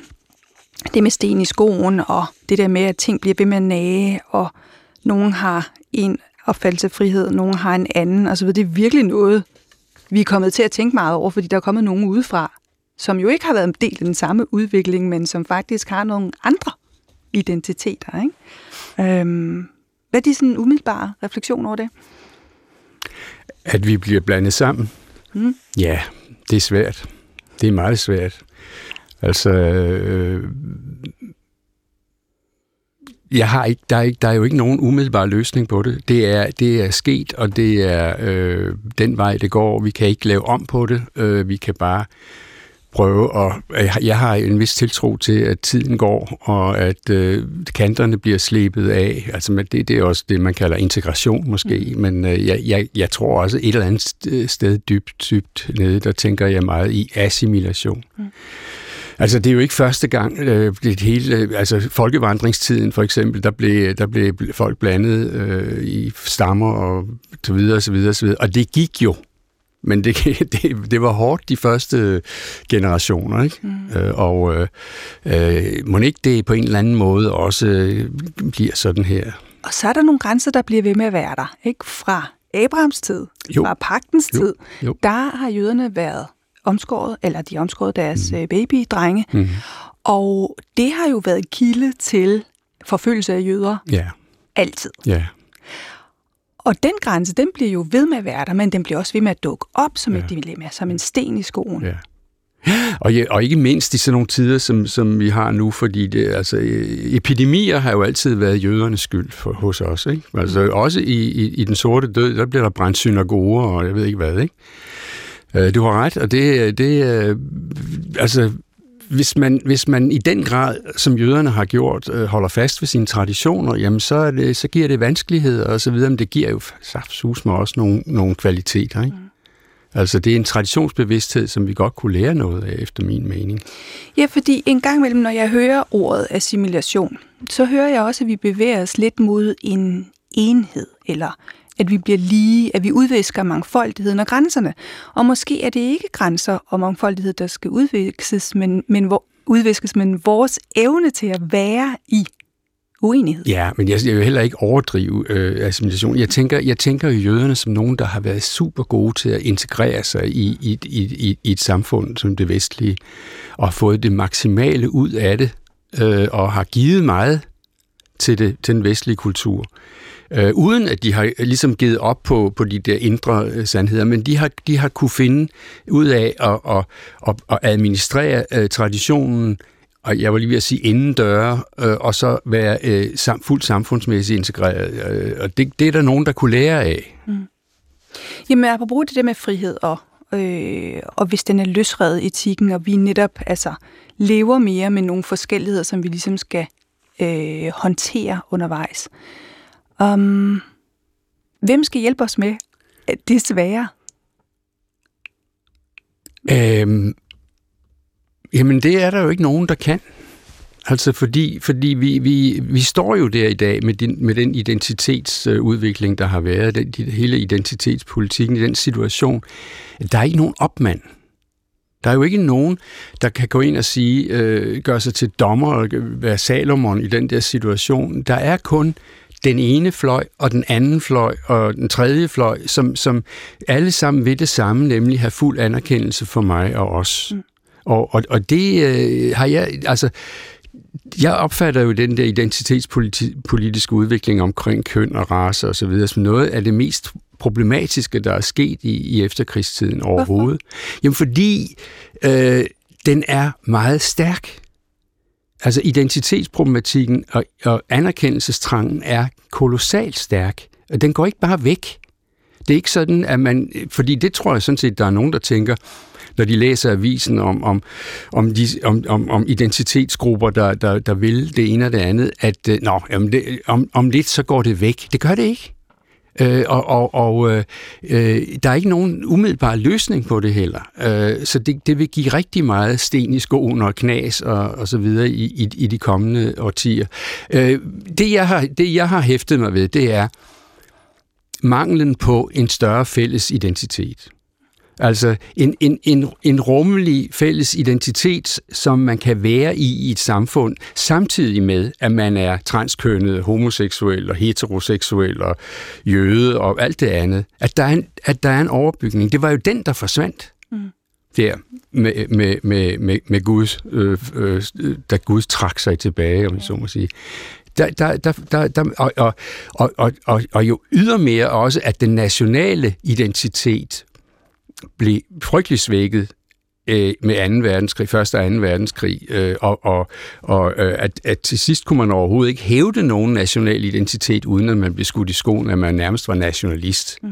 Det med sten i skoen, og det der med, at ting bliver ved med at nage, og nogen har en opfattelse af frihed, nogen har en anden, og så videre. det er virkelig noget, vi er kommet til at tænke meget over, fordi der er kommet nogen udefra, som jo ikke har været en del af den samme udvikling, men som faktisk har nogle andre identiteter. Ikke? Øhm, hvad er de sådan umiddelbare refleksioner over det? At vi bliver blandet sammen? Mm. Ja, det er svært. Det er meget svært. Altså, øh, jeg har ikke, der, er ikke, der er jo ikke nogen umiddelbar løsning på det. Det er, det er sket, og det er øh, den vej, det går. Vi kan ikke lave om på det. Øh, vi kan bare prøve at... Jeg har en vis tiltro til, at tiden går, og at øh, kanterne bliver slebet af. Altså, det, det er også det, man kalder integration måske, mm. men øh, jeg, jeg, jeg tror også et eller andet sted dybt, dybt nede, der tænker jeg meget i assimilation. Mm. Altså, det er jo ikke første gang, øh, det hele, øh, altså folkevandringstiden for eksempel, der blev, der blev folk blandet øh, i stammer og så videre, så videre, så videre. Og det gik jo. Men det, [LAUGHS] det, det var hårdt de første generationer, ikke? Mm. Øh, og øh, øh, må ikke det på en eller anden måde også øh, bliver sådan her? Og så er der nogle grænser, der bliver ved med at være der, ikke? Fra Abrahams tid, jo. fra pagtens jo. tid, jo. der har jøderne været omskåret, eller de omskåret deres mm. babydrenge. Mm. Og det har jo været kilde til forfølgelse af jøder. Ja. Altid. Ja. Og den grænse, den bliver jo ved med at være der, men den bliver også ved med at dukke op som ja. et dilemma, som en sten i skoen. Ja. Og, ja, og ikke mindst i sådan nogle tider, som, som vi har nu, fordi det, altså, epidemier har jo altid været jødernes skyld for, hos os. Ikke? Altså, også i, i, i den sorte død, der bliver der brændt synagoger, og jeg ved ikke hvad. Ikke? Øh, du har ret, og det, det øh, altså, hvis man, hvis man i den grad, som jøderne har gjort, øh, holder fast ved sine traditioner, jamen så, er det, så giver det vanskeligheder og så videre, men det giver jo saftsus med også nogle, nogle kvaliteter. Ikke? Mm. Altså det er en traditionsbevidsthed, som vi godt kunne lære noget af, efter min mening. Ja, fordi en gang imellem, når jeg hører ordet assimilation, så hører jeg også, at vi bevæger os lidt mod en enhed, eller at vi bliver lige, at vi udvisker mangfoldigheden og grænserne. Og måske er det ikke grænser og mangfoldighed, der skal udviskes, men, men, hvor, udviskes, men vores evne til at være i uenighed. Ja, men jeg, jeg vil heller ikke overdrive øh, assimilation. Jeg tænker, jeg tænker jo jøderne som nogen, der har været super gode til at integrere sig i, i, i, i, i et samfund som det vestlige, og har fået det maksimale ud af det, øh, og har givet meget til, det, til den vestlige kultur øh, uden at de har ligesom givet op på, på de der indre øh, sandheder, men de har, de har kunne finde ud af at, at, at, at administrere øh, traditionen, og jeg var lige ved at sige inden døre, øh, og så være øh, sam, fuldt samfundsmæssigt integreret. Øh, og det, det er der nogen, der kunne lære af. Mm. Jamen, apropos det der med frihed, og, øh, og hvis den er løsredet etikken, og vi netop altså, lever mere med nogle forskelligheder, som vi ligesom skal øh, håndtere undervejs. Um, hvem skal hjælpe os med det svære? Øhm, jamen, det er der jo ikke nogen, der kan. Altså fordi, fordi vi, vi, vi står jo der i dag med, din, med den identitetsudvikling, der har været, den, hele identitetspolitikken i den situation. Der er ikke nogen opmand. Der er jo ikke nogen, der kan gå ind og sige, øh, gøre sig til dommer og være Salomon i den der situation. Der er kun den ene fløj og den anden fløj og den tredje fløj, som, som alle sammen vil det samme, nemlig have fuld anerkendelse for mig og os. Mm. Og, og, og det øh, har jeg, altså, jeg opfatter jo den der identitetspolitiske udvikling omkring køn og race og så videre som noget af det mest problematiske, der er sket i, i efterkrigstiden overhovedet. Hvorfor? Jamen fordi øh, den er meget stærk. Altså identitetsproblematikken og, og anerkendelsestrangen er kolossalt stærk. Og den går ikke bare væk. Det er ikke sådan, at man... Fordi det tror jeg sådan set, der er nogen, der tænker, når de læser avisen om, om, om, de, om, om, om identitetsgrupper, der, der, der vil det ene og det andet, at øh, nå, jamen det, om, om lidt så går det væk. Det gør det ikke. Øh, og og, og øh, øh, der er ikke nogen umiddelbar løsning på det heller. Øh, så det, det vil give rigtig meget sten i skoen og knas og, og så videre i, i, i de kommende årtier. Øh, det, jeg har, det jeg har hæftet mig ved, det er manglen på en større fælles identitet. Altså en, en, en, en rummelig fælles identitet, som man kan være i i et samfund, samtidig med, at man er transkønnet, homoseksuel og heteroseksuel og jøde og alt det andet. At der er en, at der er en overbygning. Det var jo den, der forsvandt. Mm. Der med, med, med, med, med Guds, øh, øh, da Gud trak sig tilbage, om jeg så må sige der, der, der, der, der, og, og, og, og, og jo ydermere også, at den nationale identitet blev frygtelig svækket øh, med 2. verdenskrig, første og 2. verdenskrig, øh, og, og, og øh, at, at til sidst kunne man overhovedet ikke hævde nogen national identitet, uden at man blev skudt i skoen, at man nærmest var nationalist. Mm.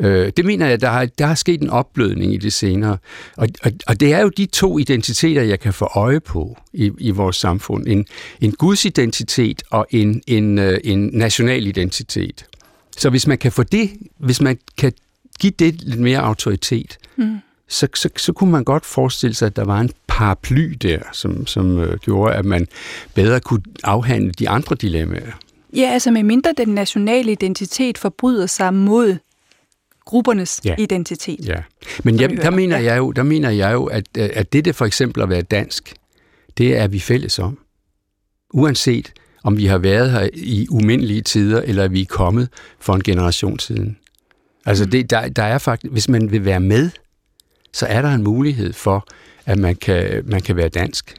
Øh, det mener jeg, der har, der har sket en opblødning i det senere. Og, og, og det er jo de to identiteter, jeg kan få øje på i, i vores samfund. En, en gudsidentitet og en, en, en national identitet. Så hvis man kan få det, hvis man kan give det lidt mere autoritet, mm. så, så, så kunne man godt forestille sig, at der var en paraply der, som, som øh, gjorde, at man bedre kunne afhandle de andre dilemmaer. Ja, altså med mindre den nationale identitet forbryder sig mod gruppernes ja. identitet. Ja, men jeg, der, mener jeg jo, der mener jeg jo, at, at det, det for eksempel at være dansk, det er vi fælles om. Uanset om vi har været her i umindelige tider, eller vi er kommet for en generation siden. Altså, det, der, der er faktisk, hvis man vil være med, så er der en mulighed for, at man kan, man kan være dansk.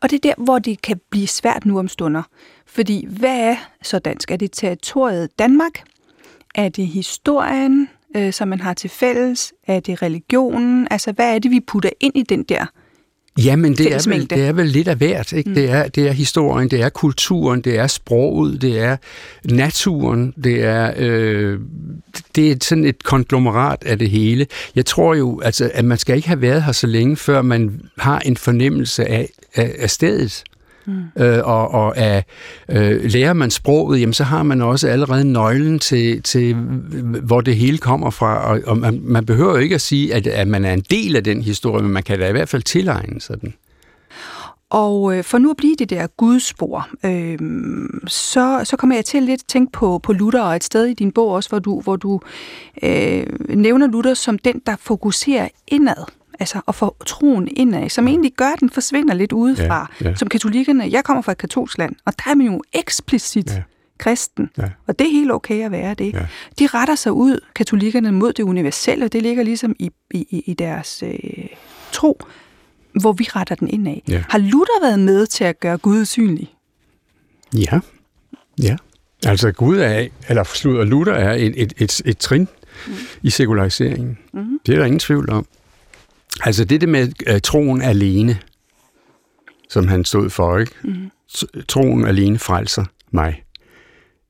Og det er der, hvor det kan blive svært nu om stunder. Fordi hvad er så dansk? Er det territoriet Danmark? Er det historien, øh, som man har til fælles? Er det religionen? Altså, hvad er det, vi putter ind i den der Jamen, det er, vel, det er vel lidt af hvert. Ikke? Mm. Det, er, det er historien, det er kulturen, det er sproget, det er naturen, det er, øh, det er sådan et konglomerat af det hele. Jeg tror jo, altså, at man skal ikke have været her så længe, før man har en fornemmelse af, af, af stedet. Mm. Øh, og og af, øh, lærer man sproget, jamen, så har man også allerede nøglen til, til hvor det hele kommer fra. Og, og man, man behøver jo ikke at sige, at, at man er en del af den historie, men man kan da i hvert fald tilegne sig den. Og øh, for nu at blive det der gudspor, øh, så, så kommer jeg til lidt tænke på, på Luther og et sted i din bog også, hvor du, hvor du øh, nævner Luther som den, der fokuserer indad altså at få troen indad, som egentlig gør, at den forsvinder lidt udefra. Ja, ja. Som katolikkerne, jeg kommer fra et katolsk land, og der er man jo eksplicit ja. kristen, ja. og det er helt okay at være det. Ja. De retter sig ud, katolikkerne, mod det universelle, og det ligger ligesom i, i, i deres øh, tro, hvor vi retter den indad. Ja. Har Luther været med til at gøre Gud synlig? Ja, ja. Altså Gud er, eller slutter Luther er et, et, et, et trin mm. i sekulariseringen. Mm. Det er der ingen tvivl om. Altså det der med uh, troen alene, som han stod for, ikke? Mm. Troen alene frelser mig.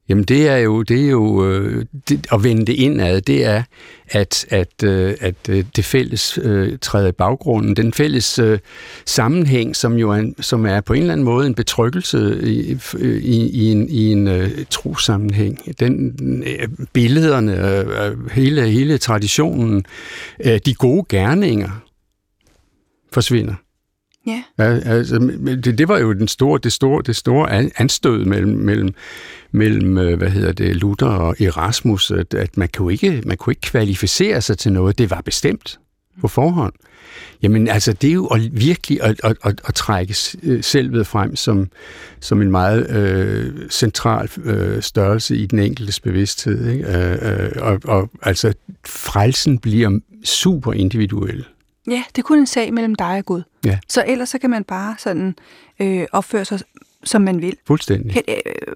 Jamen det er jo, det er jo øh, det, at vende det indad, det er, at, at, øh, at øh, det fælles øh, træder i baggrunden. Den fælles øh, sammenhæng, som jo er, som er på en eller anden måde en betryggelse i, i, i en, i en øh, trosammenhæng. Den, øh, billederne, øh, hele, hele traditionen, øh, de gode gerninger, forsvinder. Ja. Altså, det, det var jo den store, det store, det store anstød mellem, mellem, mellem øh, hvad hedder det, Luther og Erasmus, at, at man, kunne ikke, man kunne ikke kvalificere sig til noget. Det var bestemt på forhånd. Jamen altså, det er jo at virkelig at, at, at, at trække øh, selvet frem som, som en meget øh, central øh, størrelse i den enkeltes bevidsthed. Ikke? Øh, øh, og, og altså, frelsen bliver super individuel. Ja, det er kun en sag mellem dig og Gud. Ja. Så ellers så kan man bare sådan øh, opføre sig, som man vil. Fuldstændig. Kan, øh,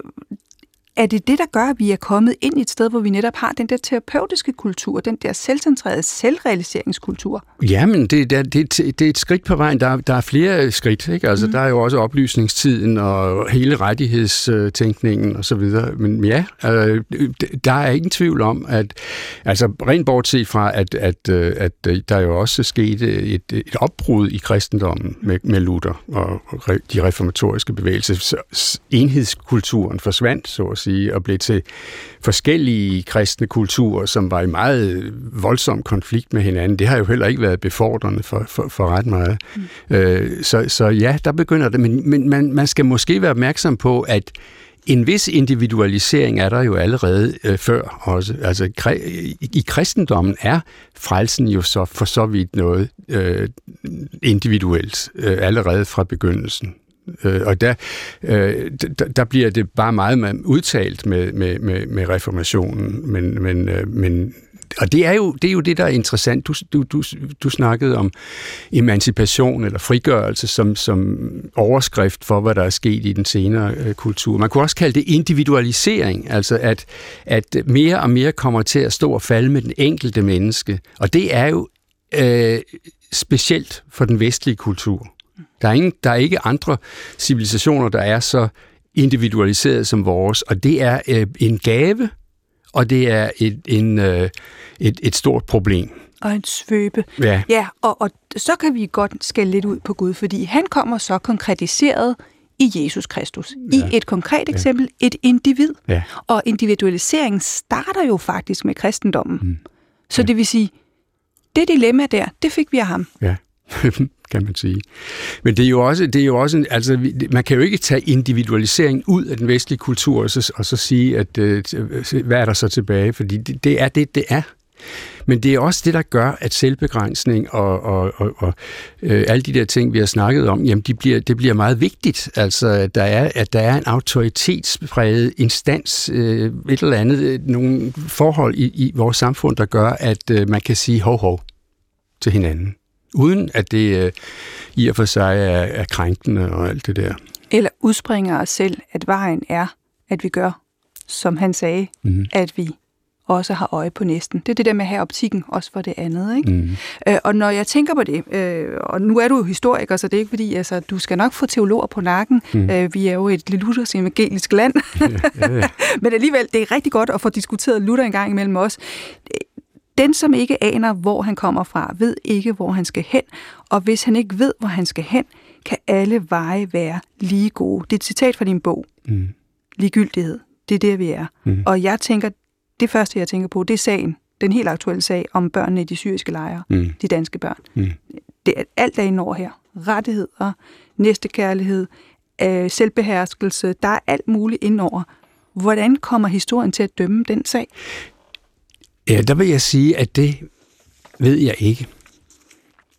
er det det, der gør, at vi er kommet ind i et sted, hvor vi netop har den der terapeutiske kultur, den der selvcentrerede selvrealiseringskultur? Jamen, det, det, det, det er et skridt på vejen. Der, der er flere skridt. Ikke? Altså, mm. Der er jo også oplysningstiden og hele rettighedstænkningen osv. Men ja, øh, der er ingen tvivl om, at altså, rent bortset fra, at, at, øh, at, at der jo også skete et, et opbrud i kristendommen med, med Luther og de reformatoriske bevægelser. Så enhedskulturen forsvandt, så at sige, og blev til forskellige kristne kulturer, som var i meget voldsom konflikt med hinanden. Det har jo heller ikke været befordrende for, for, for ret meget. Mm. Øh, så, så ja, der begynder det, men, men man, man skal måske være opmærksom på, at en vis individualisering er der jo allerede øh, før også. Altså i, i kristendommen er frelsen jo så for så vidt noget øh, individuelt øh, allerede fra begyndelsen. Øh, og der, øh, der, der bliver det bare meget udtalt med, med, med, med reformationen, men, men, øh, men og det er, jo, det er jo det, der er interessant. Du, du, du, du snakkede om emancipation eller frigørelse som, som overskrift for, hvad der er sket i den senere øh, kultur. Man kunne også kalde det individualisering, altså at, at mere og mere kommer til at stå og falde med den enkelte menneske. Og det er jo øh, specielt for den vestlige kultur. Der er, ingen, der er ikke andre civilisationer, der er så individualiseret som vores, og det er øh, en gave, og det er et, en, øh, et, et stort problem. Og en svøbe. Ja. ja og, og så kan vi godt skælde lidt ud på Gud, fordi han kommer så konkretiseret i Jesus Kristus. Ja. I et konkret eksempel, ja. et individ. Ja. Og individualiseringen starter jo faktisk med kristendommen. Mm. Så ja. det vil sige, det dilemma der, det fik vi af ham. Ja. [LAUGHS] kan man sige. Men det er jo også, det er jo også en, altså, man kan jo ikke tage individualisering ud af den vestlige kultur og så, og så sige, at øh, øh hvad er der så tilbage? Fordi det, det er det, det er. Men det er også det, der gør, at selvbegrænsning og, og, og, og øh, alle de der ting, vi har snakket om, jamen de bliver, det bliver meget vigtigt. Altså, at der er, at der er en autoritetspræget instans, øh, et eller andet, øh, nogle forhold i, i vores samfund, der gør, at øh, man kan sige hov, hov til hinanden uden at det øh, i og for sig er, er krænkende og alt det der. Eller udspringer os selv, at vejen er, at vi gør, som han sagde, mm. at vi også har øje på næsten. Det er det der med at have optikken også for det andet. Ikke? Mm. Øh, og når jeg tænker på det, øh, og nu er du jo historiker, så det er ikke fordi, altså, du skal nok få teologer på nakken. Mm. Øh, vi er jo et luthersk evangelisk land. ja, ja, ja. [LAUGHS] Men alligevel, det er rigtig godt at få diskuteret Luther en gang imellem os. Den, som ikke aner, hvor han kommer fra, ved ikke, hvor han skal hen, og hvis han ikke ved, hvor han skal hen, kan alle veje være lige gode. Det er et citat fra din bog. Mm. Ligegyldighed. Det er det, vi er. Mm. Og jeg tænker, det første, jeg tænker på, det er sagen. Den helt aktuelle sag om børnene i de syriske lejre. Mm. De danske børn. Mm. Det er alt der indover her. Rettigheder, næstekærlighed, øh, selvbeherskelse. Der er alt muligt indover. Hvordan kommer historien til at dømme den sag? Ja, der vil jeg sige, at det ved jeg ikke.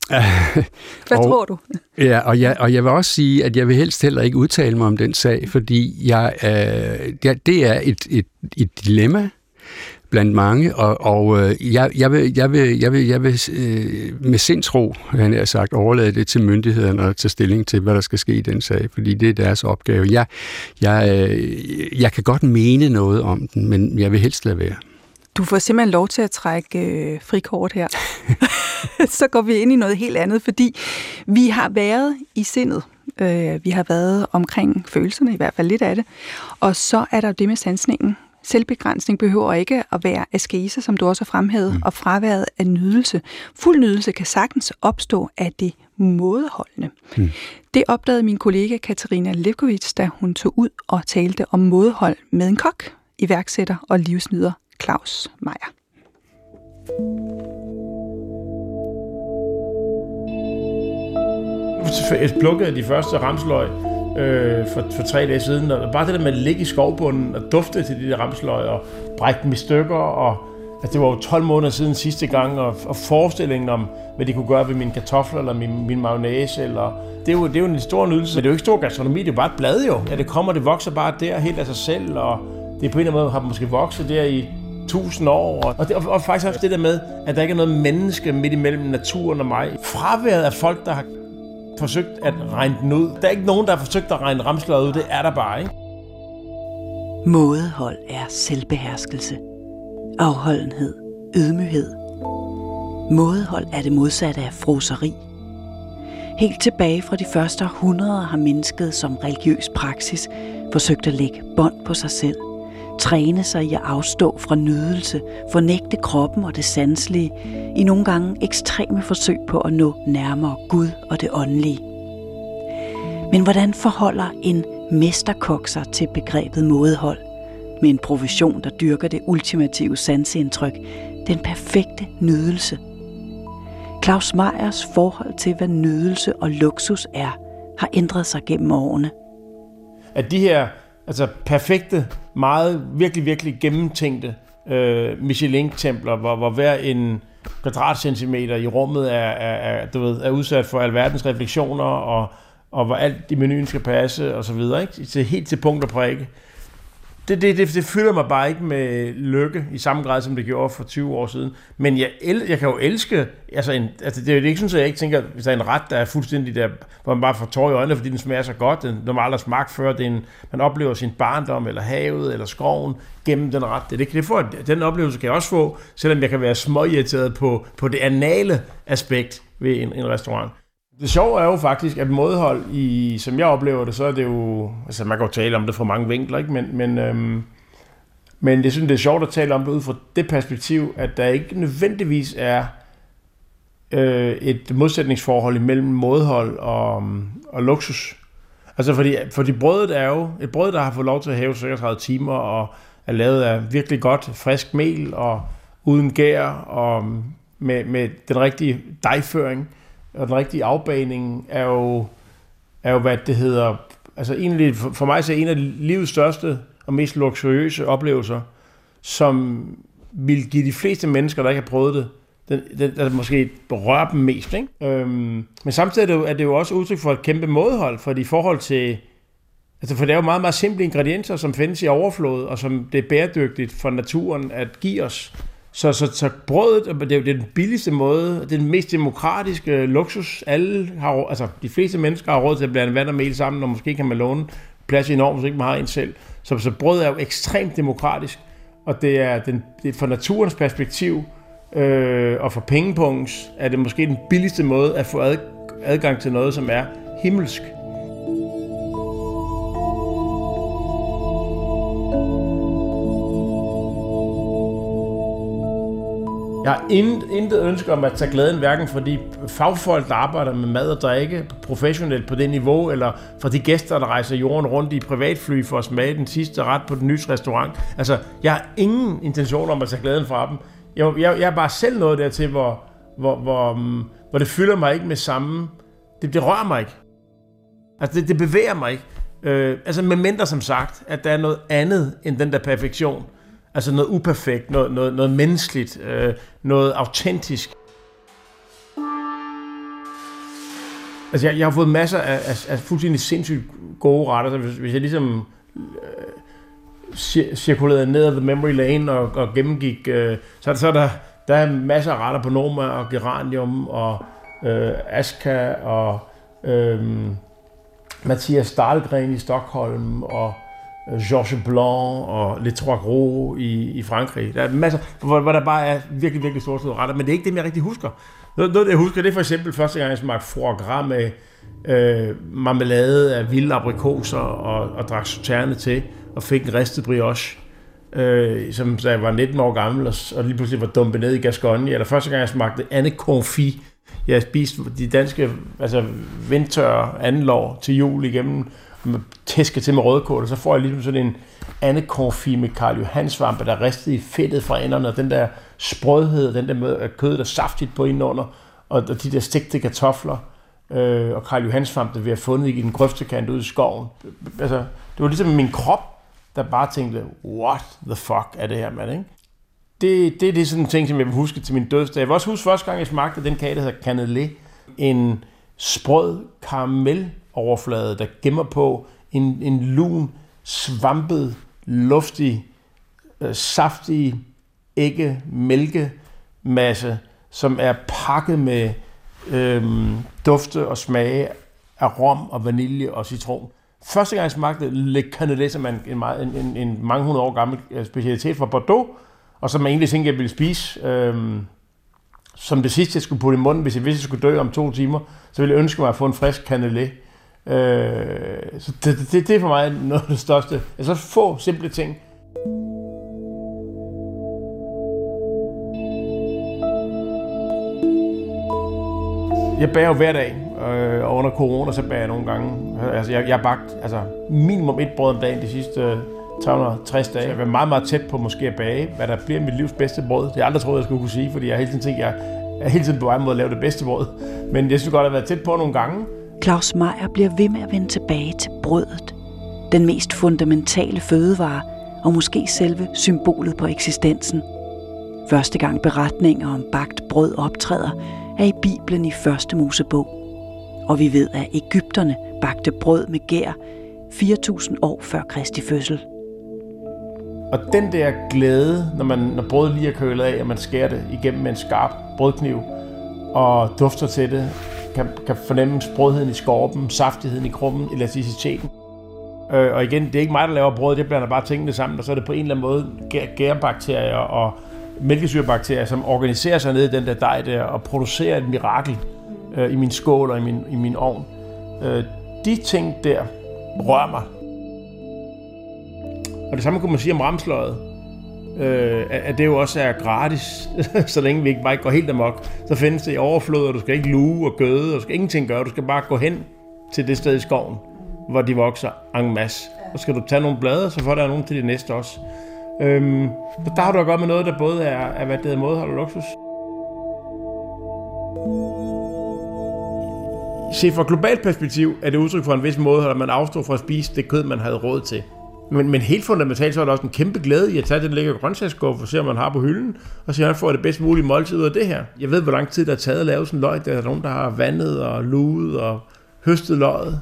[LAUGHS] Hvad og, tror du? [LAUGHS] Ja, og jeg, og jeg vil også sige, at jeg vil helst heller ikke udtale mig om den sag, fordi jeg, øh, ja, det er et, et, et dilemma blandt mange, og, og øh, jeg, jeg vil, jeg vil, jeg vil, jeg vil øh, med sindsro, han har sagt, overlade det til myndighederne og tage stilling til, hvad der skal ske i den sag, fordi det er deres opgave. Jeg, jeg, øh, jeg kan godt mene noget om den, men jeg vil helst lade være. Du får simpelthen lov til at trække øh, frikort her. [LAUGHS] så går vi ind i noget helt andet, fordi vi har været i sindet. Øh, vi har været omkring følelserne, i hvert fald lidt af det. Og så er der det med sansningen. Selvbegrænsning behøver ikke at være askese, som du også har fremhævet, mm. og fraværet af nydelse. Fuld nydelse kan sagtens opstå af det mådeholdende. Mm. Det opdagede min kollega Katarina Levkovits, da hun tog ud og talte om mådehold med en kok, iværksætter og livsnyder Claus Meier. jeg plukkede de første ramsløg øh, for, for tre dage siden, og bare det der med at ligge i skovbunden og dufte til de der ramsløg og brække dem i stykker, og altså, det var jo 12 måneder siden sidste gang, og, og forestillingen om, hvad de kunne gøre ved mine kartofler, eller min, min mayonnaise, eller det er, jo, det er jo en stor nydelse, men det er jo ikke stor gastronomi, det er jo bare et blad jo. Ja, det kommer, det vokser bare der helt af sig selv, og det på en eller anden måde har måske vokset der i tusind år. Og, det, og, og faktisk også det der med, at der ikke er noget menneske midt imellem naturen og mig. Fraværet af folk, der har forsøgt at regne den ud. Der er ikke nogen, der har forsøgt at regne ramsløget ud. Det er der bare, ikke? Mådehold er selvbeherskelse. Afholdenhed. Ydmyghed. Mådehold er det modsatte af froseri. Helt tilbage fra de første århundreder har mennesket som religiøs praksis forsøgt at lægge bånd på sig selv – træne sig i at afstå fra nydelse, fornægte kroppen og det sanselige, i nogle gange ekstreme forsøg på at nå nærmere Gud og det åndelige. Men hvordan forholder en mesterkok sig til begrebet mådehold, med en profession, der dyrker det ultimative sanseindtryk, den perfekte nydelse? Claus Meyers forhold til, hvad nydelse og luksus er, har ændret sig gennem årene. At de her altså perfekte, meget, virkelig, virkelig gennemtænkte øh, Michelin-templer, hvor, hvor hver en kvadratcentimeter i rummet er, er, er, du ved, er udsat for alverdens refleksioner, og, og hvor alt i menuen skal passe, og så videre, ikke? Til, helt til punkt og prikke det, det, det, det fylder mig bare ikke med lykke i samme grad, som det gjorde for 20 år siden. Men jeg, el, jeg kan jo elske, altså, en, altså det er jo ikke sådan, at jeg ikke tænker, hvis der er en ret, der er fuldstændig der, hvor man bare får tår i øjnene, fordi den smager så godt, den normalt har smagt før, det en, man oplever sin barndom, eller havet, eller skoven, gennem den ret. Det, det, det får, den oplevelse kan jeg også få, selvom jeg kan være småirriteret på, på det anale aspekt ved en, en restaurant. Det sjove er jo faktisk, at modhold, i, som jeg oplever det, så er det jo... Altså, man kan jo tale om det fra mange vinkler, ikke? Men, men, øhm, men jeg synes, det er sjovt at tale om det ud fra det perspektiv, at der ikke nødvendigvis er øh, et modsætningsforhold imellem modhold og, og luksus. Altså, fordi, fordi brødet er jo et brød, der har fået lov til at hæve 36 timer, og er lavet af virkelig godt frisk mel, og uden gær, og med, med den rigtige dejføring – og den rigtige afbaning er jo, er jo hvad det hedder, altså egentlig for mig så er en af livets største og mest luksuriøse oplevelser, som vil give de fleste mennesker, der ikke har prøvet det, den, den, der måske berører dem mest. Ikke? Øhm, men samtidig er det, jo, er det jo også udtryk for et kæmpe modhold, for i forhold til, altså for det er jo meget, meget simple ingredienser, som findes i overflod, og som det er bæredygtigt for naturen at give os. Så, så, så brødet, det er jo den billigste måde, den mest demokratiske øh, luksus. Alle har, altså de fleste mennesker har råd til at blande vand og mel sammen, og måske kan man låne plads i enormt, hvis ikke man har en selv. Så, så brød er jo ekstremt demokratisk, og det er, den, det er fra naturens perspektiv, øh, og fra pengepunks, er det måske den billigste måde at få ad, adgang til noget, som er himmelsk. Jeg har intet ønske om at tage glæden hverken for de fagfolk, der arbejder med mad og drikke professionelt på det niveau, eller for de gæster, der rejser jorden rundt i privatfly for at smage den sidste ret på den nye restaurant. Altså, jeg har ingen intention om at tage glæden fra dem. Jeg, jeg, jeg er bare selv nået dertil, hvor, hvor, hvor, mm, hvor det fylder mig ikke med samme... Det, det rører mig ikke. Altså, det, det bevæger mig ikke. Øh, altså, med mindre som sagt, at der er noget andet end den der perfektion Altså noget uperfekt, noget, noget, noget menneskeligt, øh, noget autentisk. Altså jeg, jeg har fået masser af, af, af fuldstændig sindssygt gode retter, så hvis, hvis jeg ligesom øh, cirkulerede ned ad the memory lane og, og gennemgik, øh, så, så er der, der er masser af retter på Noma og Geranium og øh, Aska og øh, Mathias Dahlgren i Stockholm og Georges Blanc og Les Trois Gros i, i Frankrig. Der er masser, hvor, hvor der bare er virkelig, virkelig store retter, men det er ikke dem, jeg rigtig husker. Noget, noget jeg husker, det er for eksempel første gang, jeg smagte foie gras med øh, marmelade af vilde aprikoser og, og drak sauterne til, og fik en ristet brioche, øh, som da jeg var 19 år gammel, og, og lige pludselig var dumpet ned i Gascogne. Eller første gang, jeg smagte andet Confit. Jeg spiste de danske altså, vindtørre andelår til jul igennem tæske til med rødkål, og så får jeg ligesom sådan en andet konfi med Karl Johansvampe, der ristede i fedtet fra enderne, og den der sprødhed, den der med kød, der saftigt på indenunder, og de der stegte kartofler, øh, og Karl Johansvampe, der vi har fundet i en grøftekant ude i skoven. Altså, det var ligesom min krop, der bare tænkte, what the fuck er det her, mand, ikke? Det, det, det er sådan en ting, som jeg vil huske til min dødsdag. Jeg vil også huske første gang, jeg smagte den kage, der hedder Canelé. En sprød karamel overflade, der gemmer på en, en lun, svampet, luftig, øh, saftig ikke mælkemasse, som er pakket med øh, dufte og smage af rom og vanilje og citron. Første gang jeg smagte Le Canelé, som er en, meget, en, en, en mange hundrede år gammel øh, specialitet fra Bordeaux, og som jeg egentlig tænkte, jeg ville spise øh, som det sidste, jeg skulle putte i munden, hvis jeg vidste, jeg skulle dø om to timer, så ville jeg ønske mig at få en frisk Canelé. Øh, så det, det, det er for mig noget af det største. Altså få simple ting, Jeg bager jo hver dag, øh, og under corona, så bager jeg nogle gange. Altså, jeg, jeg har bagt altså, minimum et brød om dagen de sidste 360 dage. Jeg er meget, meget tæt på måske at bage, hvad der bliver mit livs bedste brød. Det har jeg aldrig troet, jeg skulle kunne sige, fordi jeg hele tiden tænkt, jeg er hele tiden på vej mod at lave det bedste brød. Men jeg synes godt, at jeg har været tæt på nogle gange. Claus Meier bliver ved med at vende tilbage til brødet. Den mest fundamentale fødevare, og måske selve symbolet på eksistensen. Første gang beretninger om bagt brød optræder, er i Bibelen i første Mosebog. Og vi ved, at Ægypterne bagte brød med gær 4.000 år før Kristi fødsel. Og den der glæde, når, man, når brødet lige er kølet af, og man skærer det igennem med en skarp brødkniv, og dufter til det, kan, kan fornemme sprødheden i skorpen, saftigheden i krummen, elasticiteten. Øh, og igen, det er ikke mig, der laver brød, det blander bare tingene sammen, og så er det på en eller anden måde gærbakterier og mælkesyrebakterier, som organiserer sig ned i den der dej der og producerer et mirakel øh, i min skål og i min, i min ovn. Øh, de ting der rører mig. Og det samme kunne man sige om ramsløget. Øh, at det jo også er gratis, [LAUGHS] så længe vi ikke bare ikke går helt amok. Så findes det i overflod, og du skal ikke luge og gøde, og du skal ingenting gøre. Du skal bare gå hen til det sted i skoven, hvor de vokser en masse. Og skal du tage nogle blade, så får der nogle til de næste også. Øhm, der har du at gøre med noget, der både er, er hvad det er modhold og luksus. Se, fra globalt perspektiv er det udtryk for en vis måde, at man afstår fra at spise det kød, man havde råd til. Men, men helt fundamentalt, så er der også en kæmpe glæde i at tage den lækre grøntsagsskuffe og se, om man har på hylden, og se, om man får det bedst mulige måltid ud af det her. Jeg ved, hvor lang tid der er taget at lave sådan en løg. Der er nogen, der har vandet og luet og høstet løget.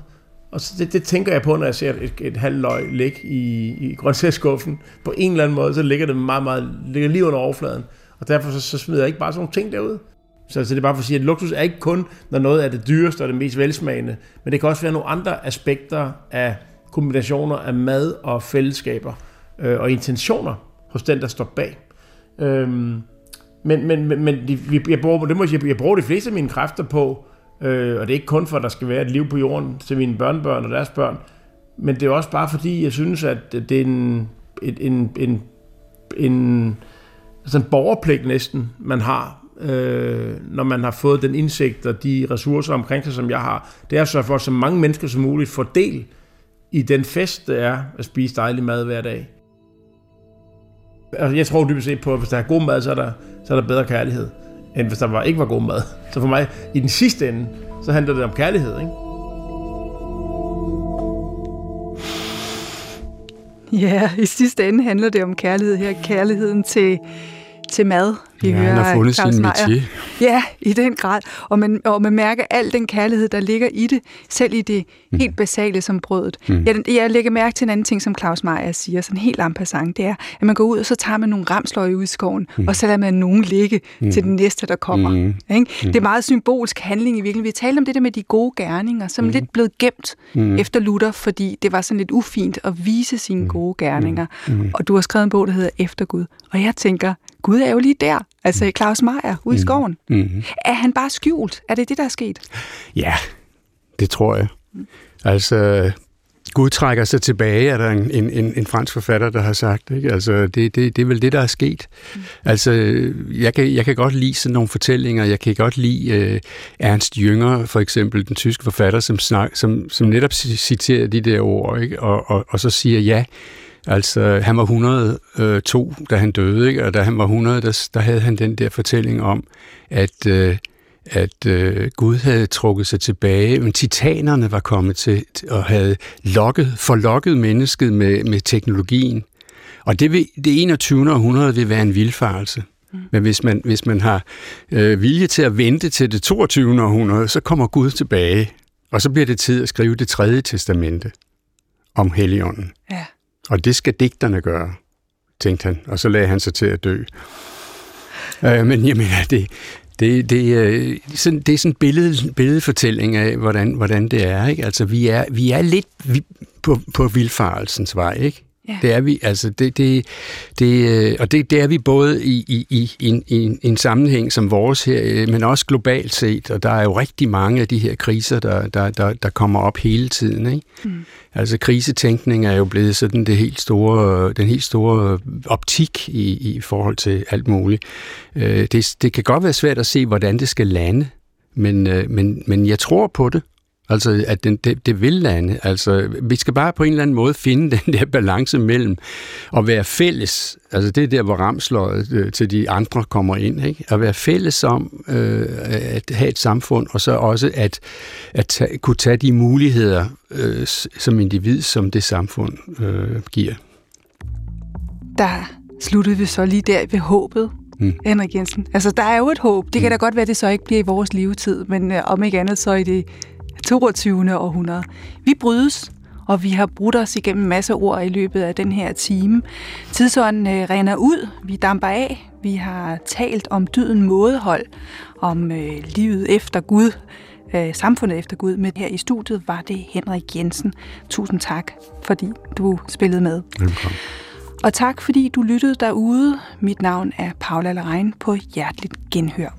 Og så det, det tænker jeg på, når jeg ser et, et halvt løg ligge i, i grøntsagsskuffen. På en eller anden måde, så ligger det meget, meget, ligger lige under overfladen. Og derfor så, så smider jeg ikke bare sådan nogle ting derud. Så, så det er bare for at sige, at luksus er ikke kun, når noget er det dyreste og det mest velsmagende, men det kan også være nogle andre aspekter af kombinationer af mad og fællesskaber øh, og intentioner hos den, der står bag. Øhm, men men, men, men jeg, bruger, det må jeg, jeg bruger de fleste af mine kræfter på Øh, og det er ikke kun for, at der skal være et liv på jorden til mine børnebørn og deres børn, men det er også bare fordi, jeg synes, at det er en, en, en, en, en altså en borgerpligt næsten, man har, øh, når man har fået den indsigt og de ressourcer omkring sig, som jeg har. Det er at sørge for, at så mange mennesker som muligt får del i den fest, det er at spise dejlig mad hver dag. Altså, jeg tror dybest set på, at hvis der er god mad, så er der, så er der bedre kærlighed end hvis der var, ikke var god mad. Så for mig, i den sidste ende, så handler det om kærlighed, ikke? Ja, i sidste ende handler det om kærlighed her. Kærligheden til til mad. Vi ja, hører han har fundet Claus sin métier. Ja, i den grad. Og man, og man mærker al den kærlighed, der ligger i det, selv i det mm. helt basale som brødet. Mm. Jeg, jeg lægger mærke til en anden ting, som Claus Meier siger, sådan helt ampassant, det er, at man går ud, og så tager man nogle ramsløg ud i skoven, mm. og så lader man nogen ligge mm. til den næste, der kommer. Mm. Ikke? Mm. Det er meget symbolsk handling i virkeligheden. Vi talte om det der med de gode gerninger, som mm. lidt blevet gemt mm. efter Luther, fordi det var sådan lidt ufint at vise sine mm. gode gerninger. Mm. Og du har skrevet en bog, der hedder Eftergud. Og jeg tænker, Gud er jo lige der, altså i Claus Meier, ude i mm. skoven. Mm-hmm. Er han bare skjult? Er det det, der er sket? Ja, det tror jeg. Altså, Gud trækker sig tilbage, er der en, en, en fransk forfatter, der har sagt. Ikke? Altså, det, det, det er vel det, der er sket. Mm. Altså, jeg kan, jeg kan godt lide sådan nogle fortællinger. Jeg kan godt lide uh, Ernst Jünger, for eksempel, den tyske forfatter, som, snak, som, som netop citerer de der ord, ikke? Og, og, og så siger, ja, Altså, han var 102, da han døde, ikke? og da han var 100, der, der havde han den der fortælling om, at, øh, at øh, Gud havde trukket sig tilbage, men titanerne var kommet til og havde lokket, forlokket mennesket med, med teknologien. Og det, vil, det 21. århundrede vil være en vildfarelse. Mm. Men hvis man, hvis man har øh, vilje til at vente til det 22. århundrede, så kommer Gud tilbage, og så bliver det tid at skrive det tredje testamente om Helligånden. Ja. Og det skal digterne gøre, tænkte han, og så lagde han sig til at dø. Øh, men jeg mener, det, det, det, øh, sådan, det er sådan en billede, billedfortælling af, hvordan, hvordan det er. Ikke? Altså, vi er, vi er lidt vi, på, på vilfarelsens vej, ikke? Ja. Det er vi, altså det, det, det, øh, og det, det er vi både i, i, i, i, i en sammenhæng som vores her, øh, men også globalt set, og der er jo rigtig mange af de her kriser, der, der, der, der kommer op hele tiden. Ikke? Mm. Altså krisetænkning er jo blevet sådan det helt store, den helt store optik i, i forhold til alt muligt. Øh, det, det kan godt være svært at se, hvordan det skal lande, men, men, men jeg tror på det, Altså, at den, det, det vil lande. Altså, vi skal bare på en eller anden måde finde [LAUGHS] den der balance mellem at være fælles. Altså, det er der, hvor ramsløjet øh, til de andre kommer ind. Ikke? At være fælles om øh, at have et samfund, og så også at, at tage, kunne tage de muligheder øh, som individ, som det samfund øh, giver. Der sluttede vi så lige der ved håbet. Mm. Henrik Jensen. Altså, der er jo et håb. Det kan mm. da godt være, at det så ikke bliver i vores levetid, men øh, om ikke andet så i det 22. århundrede. Vi brydes, og vi har brudt os igennem en masse ord i løbet af den her time. Tidsånden øh, render ud, vi damper af, vi har talt om dyden mådehold, om øh, livet efter Gud, øh, samfundet efter Gud. Men her i studiet var det Henrik Jensen. Tusind tak, fordi du spillede med. Velkommen. Og tak, fordi du lyttede derude. Mit navn er Paula Lerein på Hjerteligt Genhør.